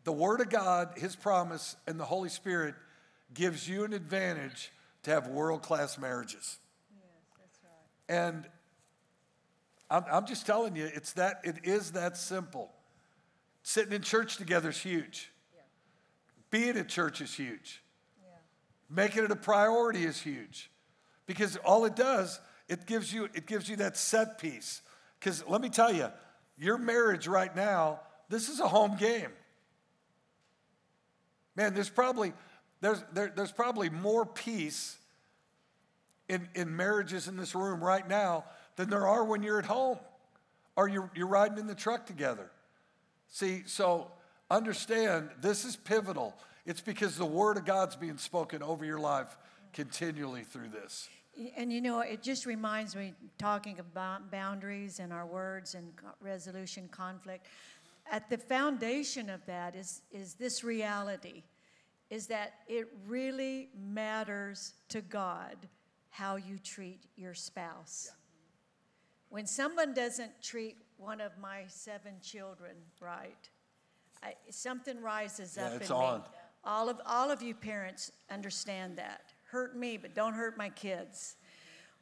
the Word of God, His promise, and the Holy Spirit gives you an advantage to have world class marriages. Yes, that's right. And I'm, I'm just telling you, it's that, it is that simple. Sitting in church together is huge. Yeah. Being at church is huge. Making it a priority is huge because all it does, it gives you, it gives you that set piece. Because let me tell you, your marriage right now, this is a home game. Man, there's probably, there's, there, there's probably more peace in, in marriages in this room right now than there are when you're at home or you're, you're riding in the truck together. See, so understand this is pivotal. It's because the word of God's being spoken over your life continually through this. And you know, it just reminds me, talking about boundaries and our words and resolution conflict, at the foundation of that is, is this reality is that it really matters to God how you treat your spouse. Yeah. When someone doesn't treat one of my seven children right, I, something rises yeah, up in on. me. All of, all of you parents understand that. Hurt me, but don't hurt my kids.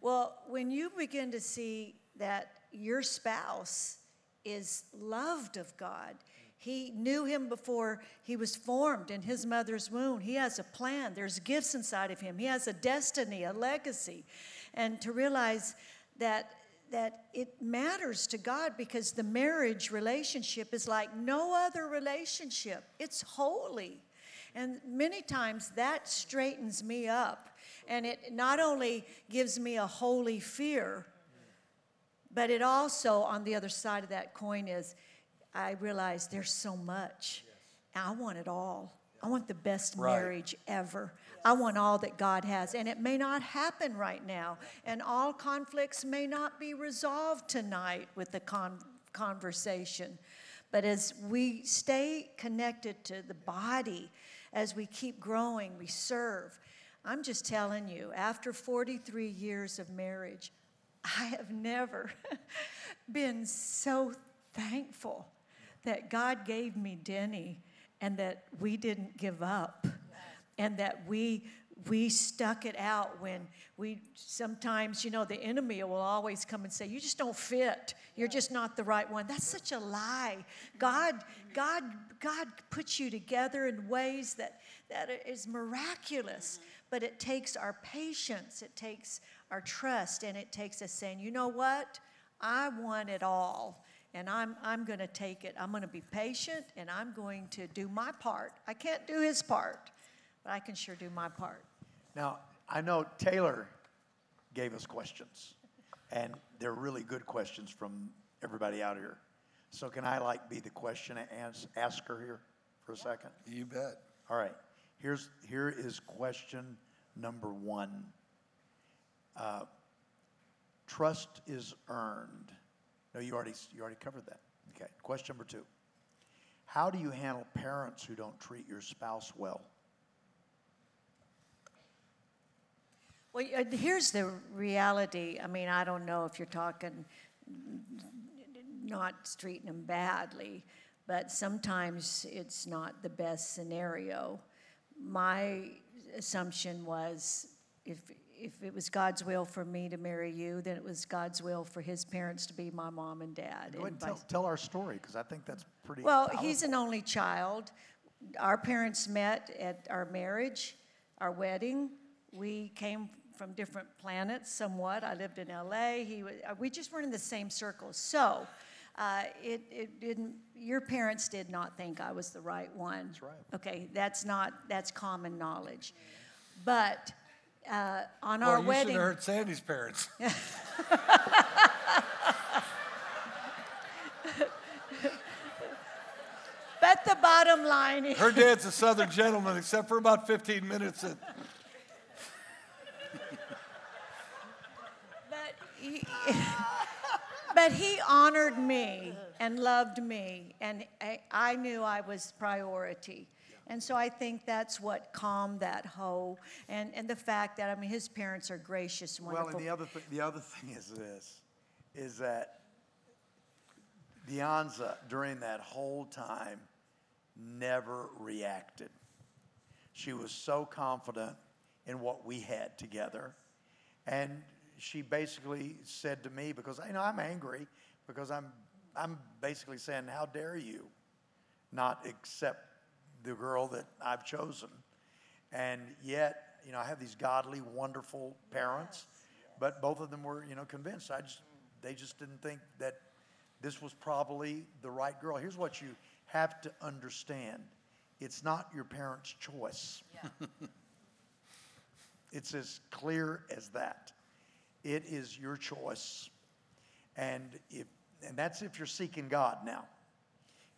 Well, when you begin to see that your spouse is loved of God, he knew him before he was formed in his mother's womb. He has a plan. There's gifts inside of him. He has a destiny, a legacy. And to realize that that it matters to God because the marriage relationship is like no other relationship. It's holy. And many times that straightens me up. And it not only gives me a holy fear, but it also, on the other side of that coin, is I realize there's so much. I want it all. I want the best right. marriage ever. I want all that God has. And it may not happen right now. And all conflicts may not be resolved tonight with the con- conversation. But as we stay connected to the body, as we keep growing, we serve. I'm just telling you, after 43 years of marriage, I have never been so thankful that God gave me Denny and that we didn't give up. And that we we stuck it out when we sometimes you know the enemy will always come and say you just don't fit. You're just not the right one. That's such a lie. God god god puts you together in ways that that is miraculous but it takes our patience it takes our trust and it takes us saying you know what? I want it all and I'm, I'm going to take it. I'm going to be patient and I'm going to do my part. I can't do his part, but I can sure do my part. Now, I know Taylor gave us questions, and they're really good questions from everybody out here. So, can I like be the question asker here for a second? You bet. All right. Here's here is question number one. Uh, trust is earned no, you already, you already covered that. Okay. Question number two How do you handle parents who don't treat your spouse well? Well, uh, here's the reality. I mean, I don't know if you're talking not treating them badly, but sometimes it's not the best scenario. My assumption was if if it was God's will for me to marry you, then it was God's will for his parents to be my mom and dad. Go ahead and tell, tell our story because I think that's pretty. Well, powerful. he's an only child. our parents met at our marriage, our wedding. We came from different planets somewhat. I lived in LA. He uh, we just weren't in the same circles. So uh, it, it didn't, your parents did not think I was the right one. That's right. Okay, that's not, that's common knowledge. But uh, on Well, our you wedding. should have heard Sandy's parents. But the bottom line is. Her dad's a Southern gentleman, except for about 15 minutes. At, But he, but he honored me and loved me, and I, I knew I was priority. And so I think that's what calmed that hoe, and, and the fact that, I mean, his parents are gracious, Well, wonderful. and the other thing, the other thing is this, is that Deonza during that whole time never reacted. She was so confident in what we had together, and she basically said to me because you know I'm angry because I'm I'm basically saying how dare you not accept the girl that I've chosen. And yet, you know, I have these godly, wonderful parents, but both of them were, you know, convinced. I just, they just didn't think that this was probably the right girl. Here's what you have to understand it's not your parents' choice. it's as clear as that. It is your choice. And if and that's if you're seeking God now.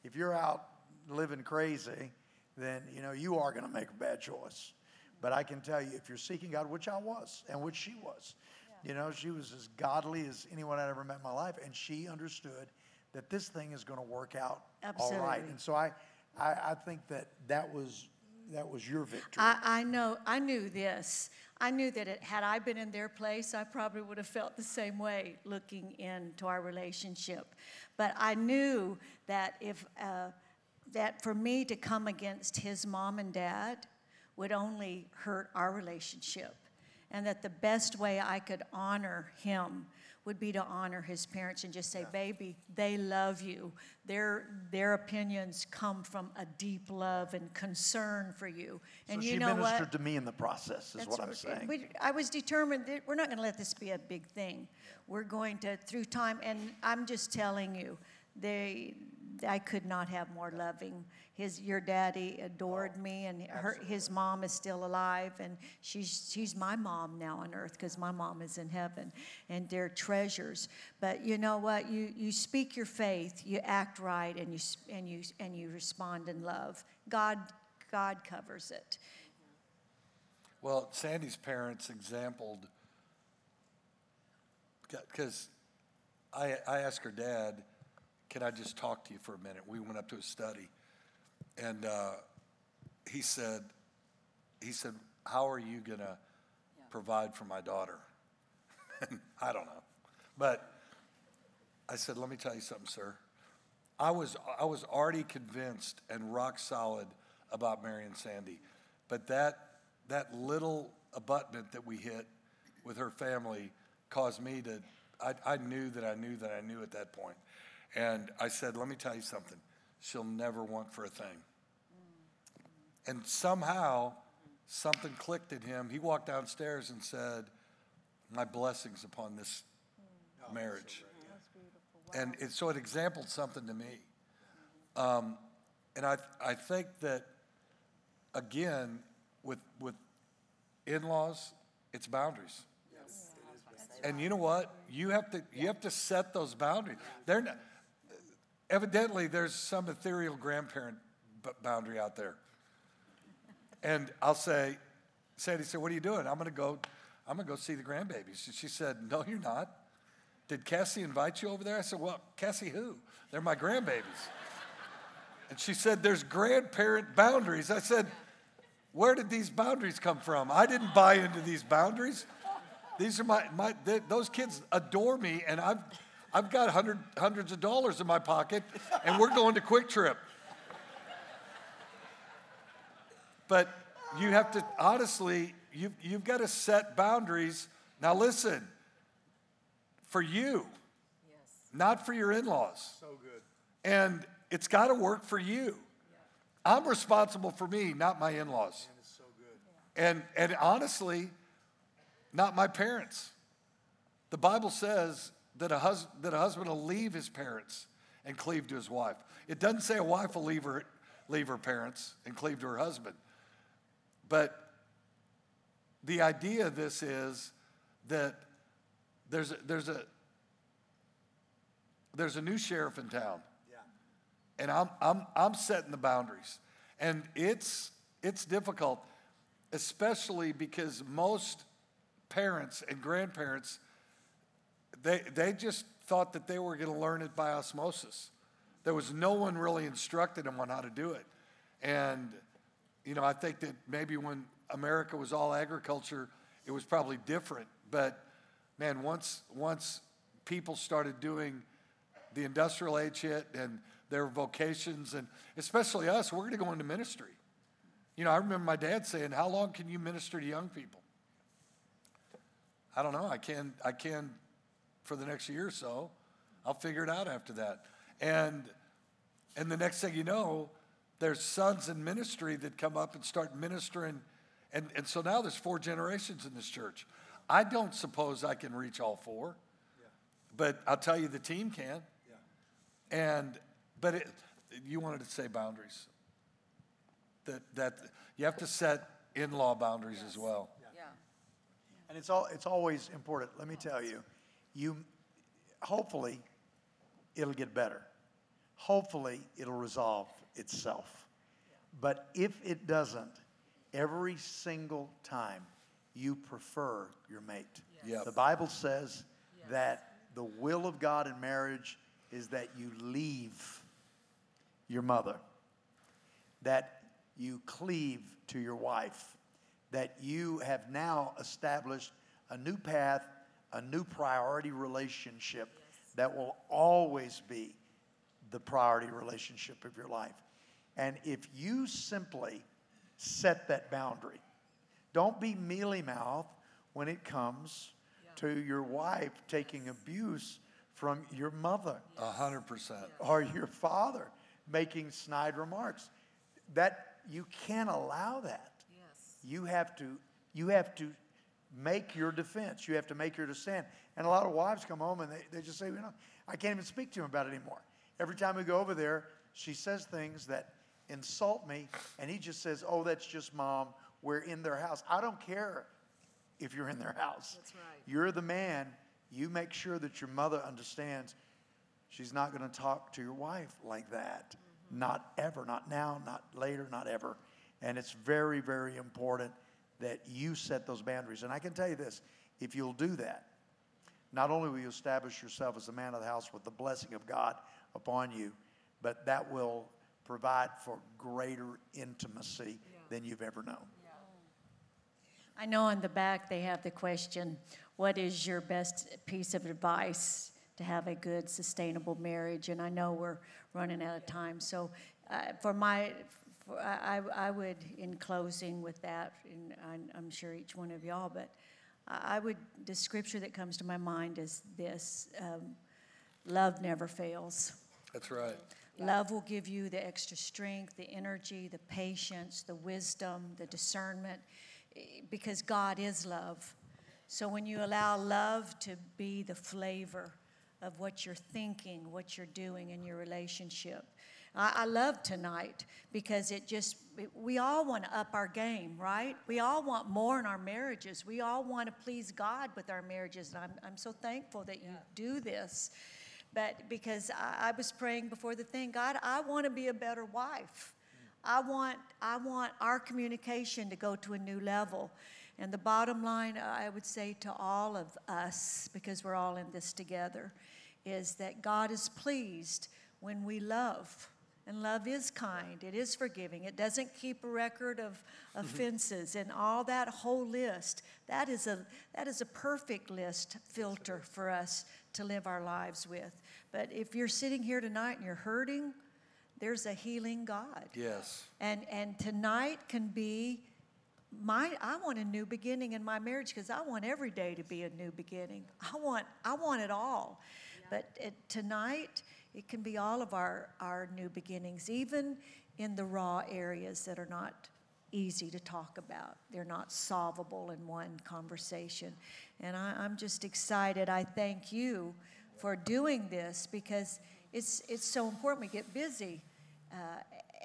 If you're out living crazy, then you know you are going to make a bad choice. But I can tell you, if you're seeking God, which I was, and which she was, you know, she was as godly as anyone I'd ever met in my life, and she understood that this thing is going to work out all right. Absolutely. And so I, I, I think that that was that was your victory. I, I know, I knew this. I knew that it, had I been in their place, I probably would have felt the same way looking into our relationship. But I knew that if, uh, that for me to come against his mom and dad would only hurt our relationship. And that the best way I could honor him would be to honor his parents and just say, baby, they love you. Their, their opinions come from a deep love and concern for you. And so you she know ministered what? to me in the process, is That's what I'm saying. we- I was determined that we're not going to let this be a big thing. We're going to, through time, and I'm just telling you, they, I could not have more loving. His, your daddy adored oh, me, and her, his mom is still alive, and she's, she's my mom now on earth because my mom is in heaven, and they're treasures. But you know what? You, you speak your faith, you act right, and you, and you, and you respond in love. God, God covers it. well, Sandy's parents exampled, because I, I asked her dad, can I just talk to you for a minute? We went up to his study, and uh, he said, he said, how are you going to provide for my daughter? I don't know. But I said, let me tell you something, sir. I was, I was already convinced and rock solid about marrying Sandy. But that, that little abutment that we hit with her family caused me to, I, I knew that I knew that I knew at that point. And I said, let me tell you something. She'll never want for a thing. And somehow, something clicked in him. He walked downstairs and said, My blessings upon this marriage. And it, so it exampled something to me. Um, and I, I think that, again, with, with in laws, it's boundaries. And you know what? You have to, you have to set those boundaries. They're not, evidently, there's some ethereal grandparent b- boundary out there. And I'll say, Sandy said, What are you doing? I'm going to go. I'm going to go see the grandbabies. And she said, No, you're not. Did Cassie invite you over there? I said, Well, Cassie, who? They're my grandbabies. And she said, There's grandparent boundaries. I said, Where did these boundaries come from? I didn't buy into these boundaries. These are my, my th- those kids adore me, and I've, I've got hundred, hundreds of dollars in my pocket, and we're going to QuikTrip. But you have to, honestly, you've, you've got to set boundaries. Now, listen, for you, not for your in laws. So good. And it's got to work for you. I'm responsible for me, not my in laws. And, and honestly, not my parents. The Bible says that a, hus- that a husband will leave his parents and cleave to his wife. It doesn't say a wife will leave her, leave her parents and cleave to her husband. But the idea of this is that there's a, there's a, there's a new sheriff in town. And I'm, I'm, I'm setting the boundaries. And it's, it's difficult, especially because most parents and grandparents, they, they just thought that they were going to learn it by osmosis. There was no one really instructed them on how to do it. And, you know, I think that maybe when America was all agriculture, it was probably different. But man, once, once people started doing the industrial age hit and their vocations, and especially us, we're going to go into ministry. You know, I remember my dad saying, How long can you minister to young people? I don't know. I can, I can for the next year or so. I'll figure it out after that. And, and the next thing you know, there's sons in ministry that come up and start ministering. And, and so now there's four generations in this church. I don't suppose I can reach all four, but I'll tell you the team can. Yeah. And but it, you wanted to say boundaries. That that you have to set in-law boundaries as well. Yeah. Yeah. And it's all, it's always important, let me tell you, you, hopefully, it'll get better. Hopefully, it'll resolve itself. But if it doesn't, every single time, you prefer your mate. Yep. The Bible says that the will of God in marriage is that you leave your mother, that you cleave to your wife, that you have now established a new path, a new priority relationship that will always be the priority relationship of your life. And if you simply set that boundary, don't be mealy mouthed when it comes to your wife taking abuse from your mother A hundred percent. or your father making snide remarks. That you can't allow that. Yes. You have to you have to make your defense. You have to make your stand. And a lot of wives come home and they, they just say, you know, I can't even speak to him about it anymore. Every time we go over there, she says things that insult me, and he just says, Oh, that's just mom. We're in their house. I don't care if you're in their house. That's right. You're the man. You make sure that your mother understands she's not going to talk to your wife like that. Mm-hmm. Not ever, not now, not later, not ever. And it's very, very important that you set those boundaries. And I can tell you this if you'll do that, not only will you establish yourself as a man of the house with the blessing of God upon you, but that will provide for greater intimacy than you've ever known. I know on the back they have the question, what is your best piece of advice to have a good, sustainable marriage? And I know we're running out of time. So uh, for my, for, I, I I would, in closing with that, and I'm, I'm sure each one of y'all, but I I would, the scripture that comes to my mind is this, um, love never fails. That's right. Love will give you the extra strength, the energy, the patience, the wisdom, the discernment, eh, because God is love. So when you allow love to be the flavor of what you're thinking, what you're doing in your relationship, I, I love tonight because it just, we all want to up our game, right? We all want more in our marriages. We all want to please God with our marriages. And I'm, I'm so thankful that you do this. But because I, I was praying before the thing, God, I want to be a better wife. I want, I want our communication to go to a new level. And the bottom line, uh, I would say to all of us, because we're all in this together, is that God is pleased when we love. And love is kind, it is forgiving, it doesn't keep a record of mm-hmm. offenses and all that whole list. That is a, that is a perfect list filter for us to live our lives with. But if you're sitting here tonight and you're hurting, there's a healing God. Yes. And and tonight can be my I want a new beginning in my marriage because I want every day to be a new beginning. I want I want it all. But it, tonight it can be all of our our new beginnings even in the raw areas that are not easy to talk about. They're not solvable in one conversation. And I, I'm just excited. I thank you for doing this because it's, it's so important. We get busy. Uh,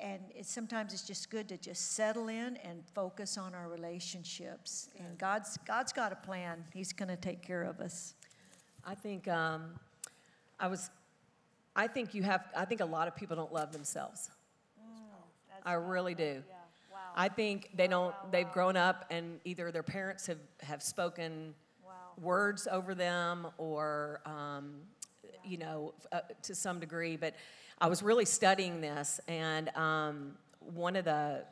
and it's, sometimes it's just good to just settle in and focus on our relationships. And God's, God's got a plan. He's going to take care of us. I think um, I was. I think you have. I think a lot of people don't love themselves. I really do. I think they don't. They've grown up and either their parents have have spoken words over them or um, you know uh, to some degree. But I was really studying this, and um, one of the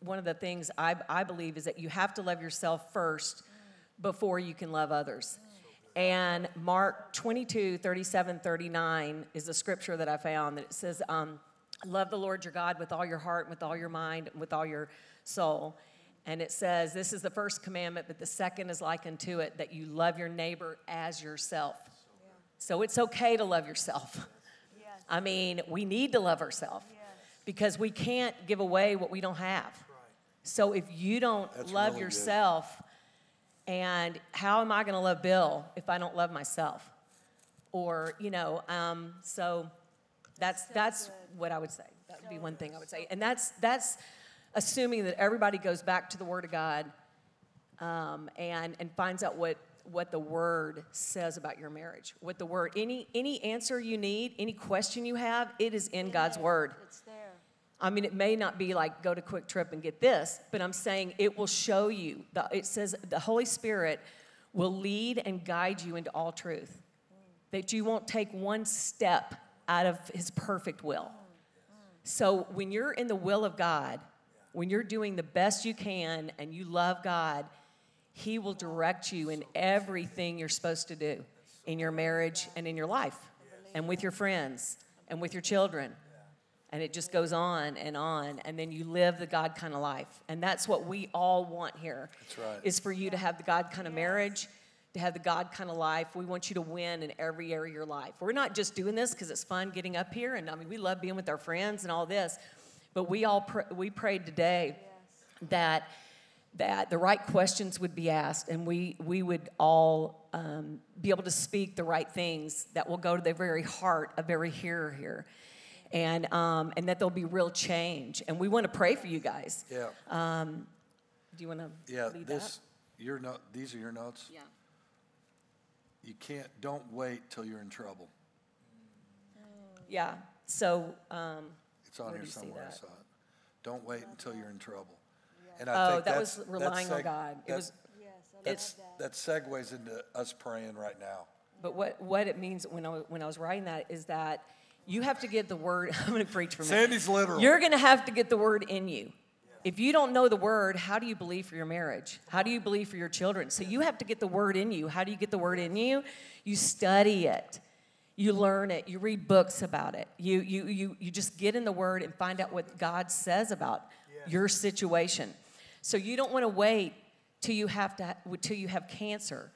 one of the things I, I believe is that you have to love yourself first before you can love others. And Mark 22, 37, 39 is a scripture that I found that it says, um, Love the Lord your God with all your heart, and with all your mind, and with all your soul. And it says, This is the first commandment, but the second is like unto it, that you love your neighbor as yourself. So it's okay to love yourself. I mean, we need to love ourselves because we can't give away what we don't have. So if you don't That's love really good. And how am I going to love Bill if I don't love myself? Or you know, um, so that's that's what I would say. That would be one thing I would say, and that's that's assuming that everybody goes back to the Word of God um, and and finds out what what the Word says about your marriage. What the Word any any answer you need, any question you have, it is in God's Word. I mean, it may not be like go to QuikTrip and get this, but I'm saying it will show you. The, it says the Holy Spirit will lead and guide you into all truth. That you won't take one step out of His perfect will. So when you're in the will of God, when you're doing the best you can and you love God, He will direct you in everything you're supposed to do in your marriage and in your life and with your friends and with your children. And it just goes on and on. And then you live the God kind of life. And that's what we all want here. That's right. Is for you to have the God kind of marriage, to have the God kind of life. We want you to win in every area of your life. We're not just doing this because it's fun getting up here. And I mean, we love being with our friends and all this. But we all pr- we prayed today that that the right questions would be asked and we, we would all um, be able to speak the right things that will go to the very heart of every hearer here and, um, and that there'll be real change and we want to pray for you guys Yeah. Um, do you want to yeah. lead This, your note, these are your notes? yeah You can't, don't wait till you're in trouble. yeah so um, It's on here do you see somewhere. I saw it. Don't wait until you're in trouble. And oh I think that was that relying on god it that- was That's, that segues into us praying right now. but what, what it means when I, when I was writing that is that you have to get the word i'm going to preach for minute Sandy's literal. You're going to have to get the word in you. If you don't know the word, how do you believe for your marriage? How do you believe for your children? So you have to get the word in you. How do you get the word in you? You study it. You learn it. You read books about it. You, you, you, you just get in the word and find out what God says about your situation. So you don't want to wait till you have to till you have cancer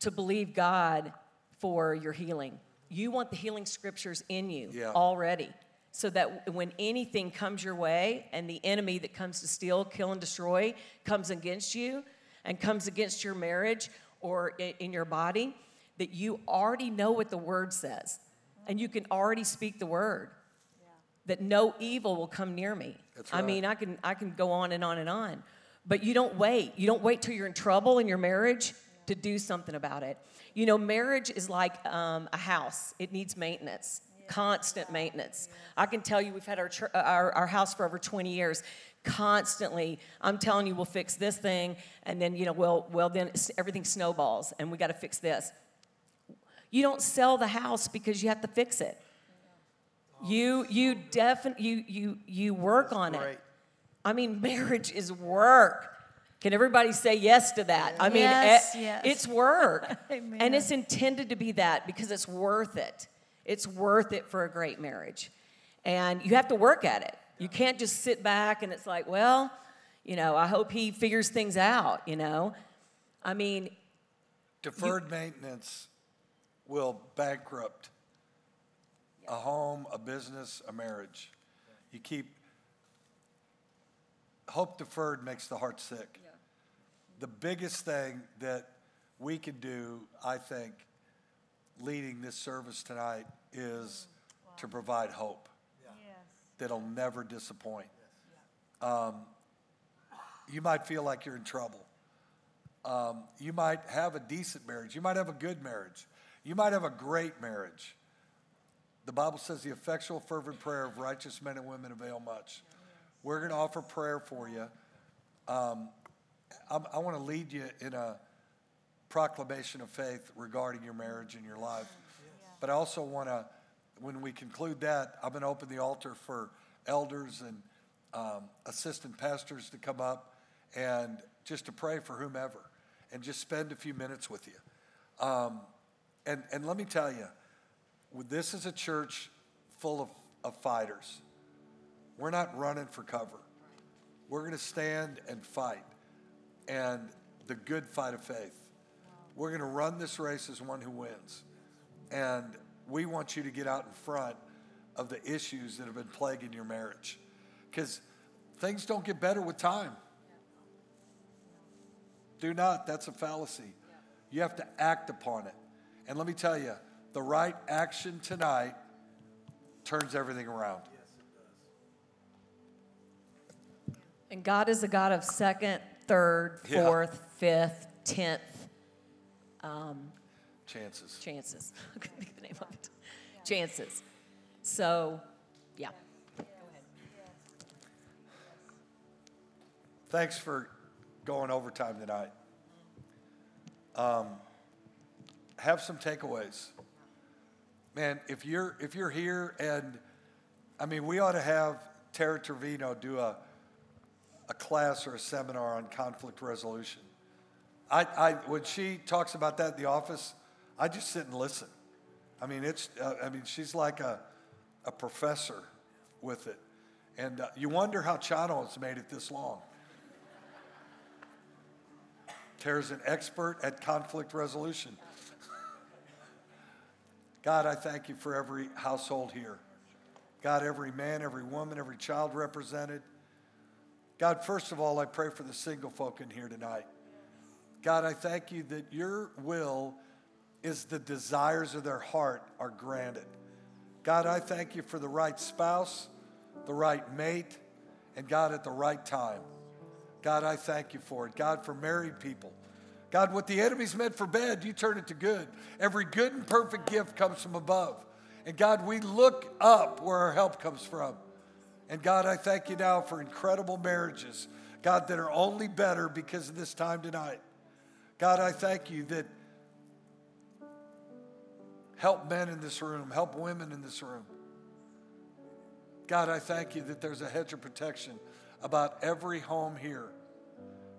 to believe God for your healing. You want the healing scriptures in you Yeah. already. So that when anything comes your way and the enemy that comes to steal, kill, and destroy comes against you and comes against your marriage or in your body, that you already know what the word says and you can already speak the word. That no evil will come near me. That's I mean, I can I can go on and on and on. But you don't wait. You don't wait till you're in trouble in your marriage to do something about it. You know, marriage is like um, a house. It needs maintenance, constant maintenance. I can tell you, we've had our, chur- our our house for over 20 years. Constantly, I'm telling you, we'll fix this thing, and then you know, well, well, then everything snowballs, and we got to fix this. You don't sell the house because you have to fix it. You you definitely you you you work on it. I mean, marriage is work. Can everybody say yes to that? I mean, Yes, eh, yes. it's work. And it's intended to be that because it's worth it. It's worth it for a great marriage. And you have to work at it. You can't just sit back and it's like, well, you know, I hope he figures things out, you know? I mean, Deferred maintenance will bankrupt a home, a business, a marriage. You keep, hope deferred makes the heart sick. The biggest thing that we can do, I think, leading this service tonight is to provide hope that'll never disappoint. Um, you might feel like you're in trouble. Um, you might have a decent marriage. You might have a good marriage. You might have a great marriage. The Bible says the effectual, fervent prayer of righteous men and women avail much. We're going to offer prayer for you. Um, I, I want to lead you in a proclamation of faith regarding your marriage and your life. But I also want to, when we conclude that, I'm going to open the altar for elders and um, assistant pastors to come up and just to pray for whomever and just spend a few minutes with you. Um, and, and let me tell you, this is a church full of, of fighters. We're not running for cover. We're going to stand and fight, and the good fight of faith. We're going to run this race as one who wins. And we want you to get out in front of the issues that have been plaguing your marriage. Because things don't get better with time. Do not, that's a fallacy. You have to act upon it. And let me tell you, the right action tonight turns everything around. And God is a God of second, third, Yeah. fourth, fifth, tenth Chances. chances. I couldn't think of the name of it. Chances. So, yeah. Thanks for going overtime tonight. Um, have some takeaways. Man, if you're if you're here and I mean we ought to have Tara Trevino do a a class or a seminar on conflict resolution. I, I when she talks about that in the office, I just sit and listen. I mean it's uh, I mean she's like a a professor with it. And uh, you wonder how Chano has made it this long. Tara's an expert at conflict resolution. God, I thank you for every household here. God, every man, every woman, every child represented. God, first of all, I pray for the single folk in here tonight. God, I thank you that your will is the desires of their heart are granted. God, I thank you for the right spouse, the right mate, and God, at the right time. God, I thank you for it. God, for married people. God, what the enemy's meant for bad, you turn it to good. Every good and perfect gift comes from above. And God, we look up where our help comes from. And God, I thank you now for incredible marriages, God, that are only better because of this time tonight. God, I thank you that help men in this room, help women in this room. God, I thank you that there's a hedge of protection about every home here.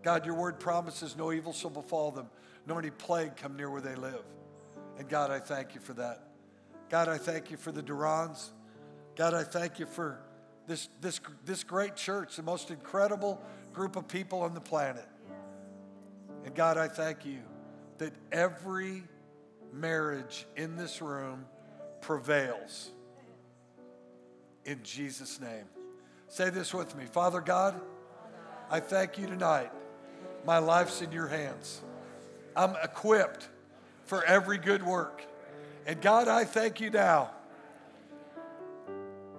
God, your word promises no evil shall befall them, nor any plague come near where they live. And God, I thank you for that. God, I thank you for the Durons. God, I thank you for this, this, this great church, the most incredible group of people on the planet. And God, I thank you that every marriage in this room prevails. In Jesus' name. Say this with me Father God, I thank you tonight. My life's in your hands. I'm equipped for every good work. And God, I thank you now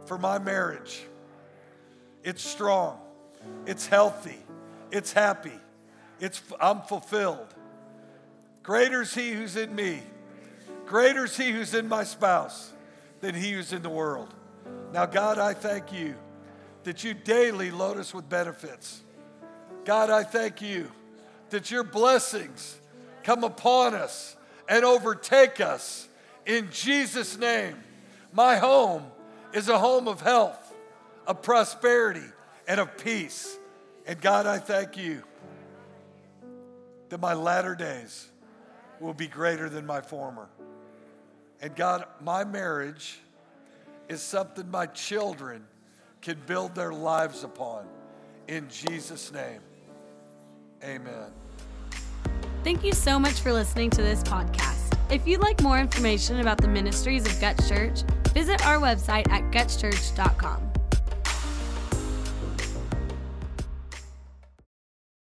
for my marriage. It's strong, it's healthy, it's happy, it's, I'm fulfilled. Greater is He who's in me, greater is He who's in my spouse than He who's in the world. Now, God, I thank you that you daily load us with benefits. God, I thank you that your blessings come upon us and overtake us in Jesus' name. My home is a home of health, of prosperity, and of peace. And God, I thank you that my latter days will be greater than my former. And God, my marriage is something my children can build their lives upon. In Jesus' name, amen. Thank you so much for listening to this podcast. If you'd like more information about the ministries of Guts Church, visit our website at gutschurch.com.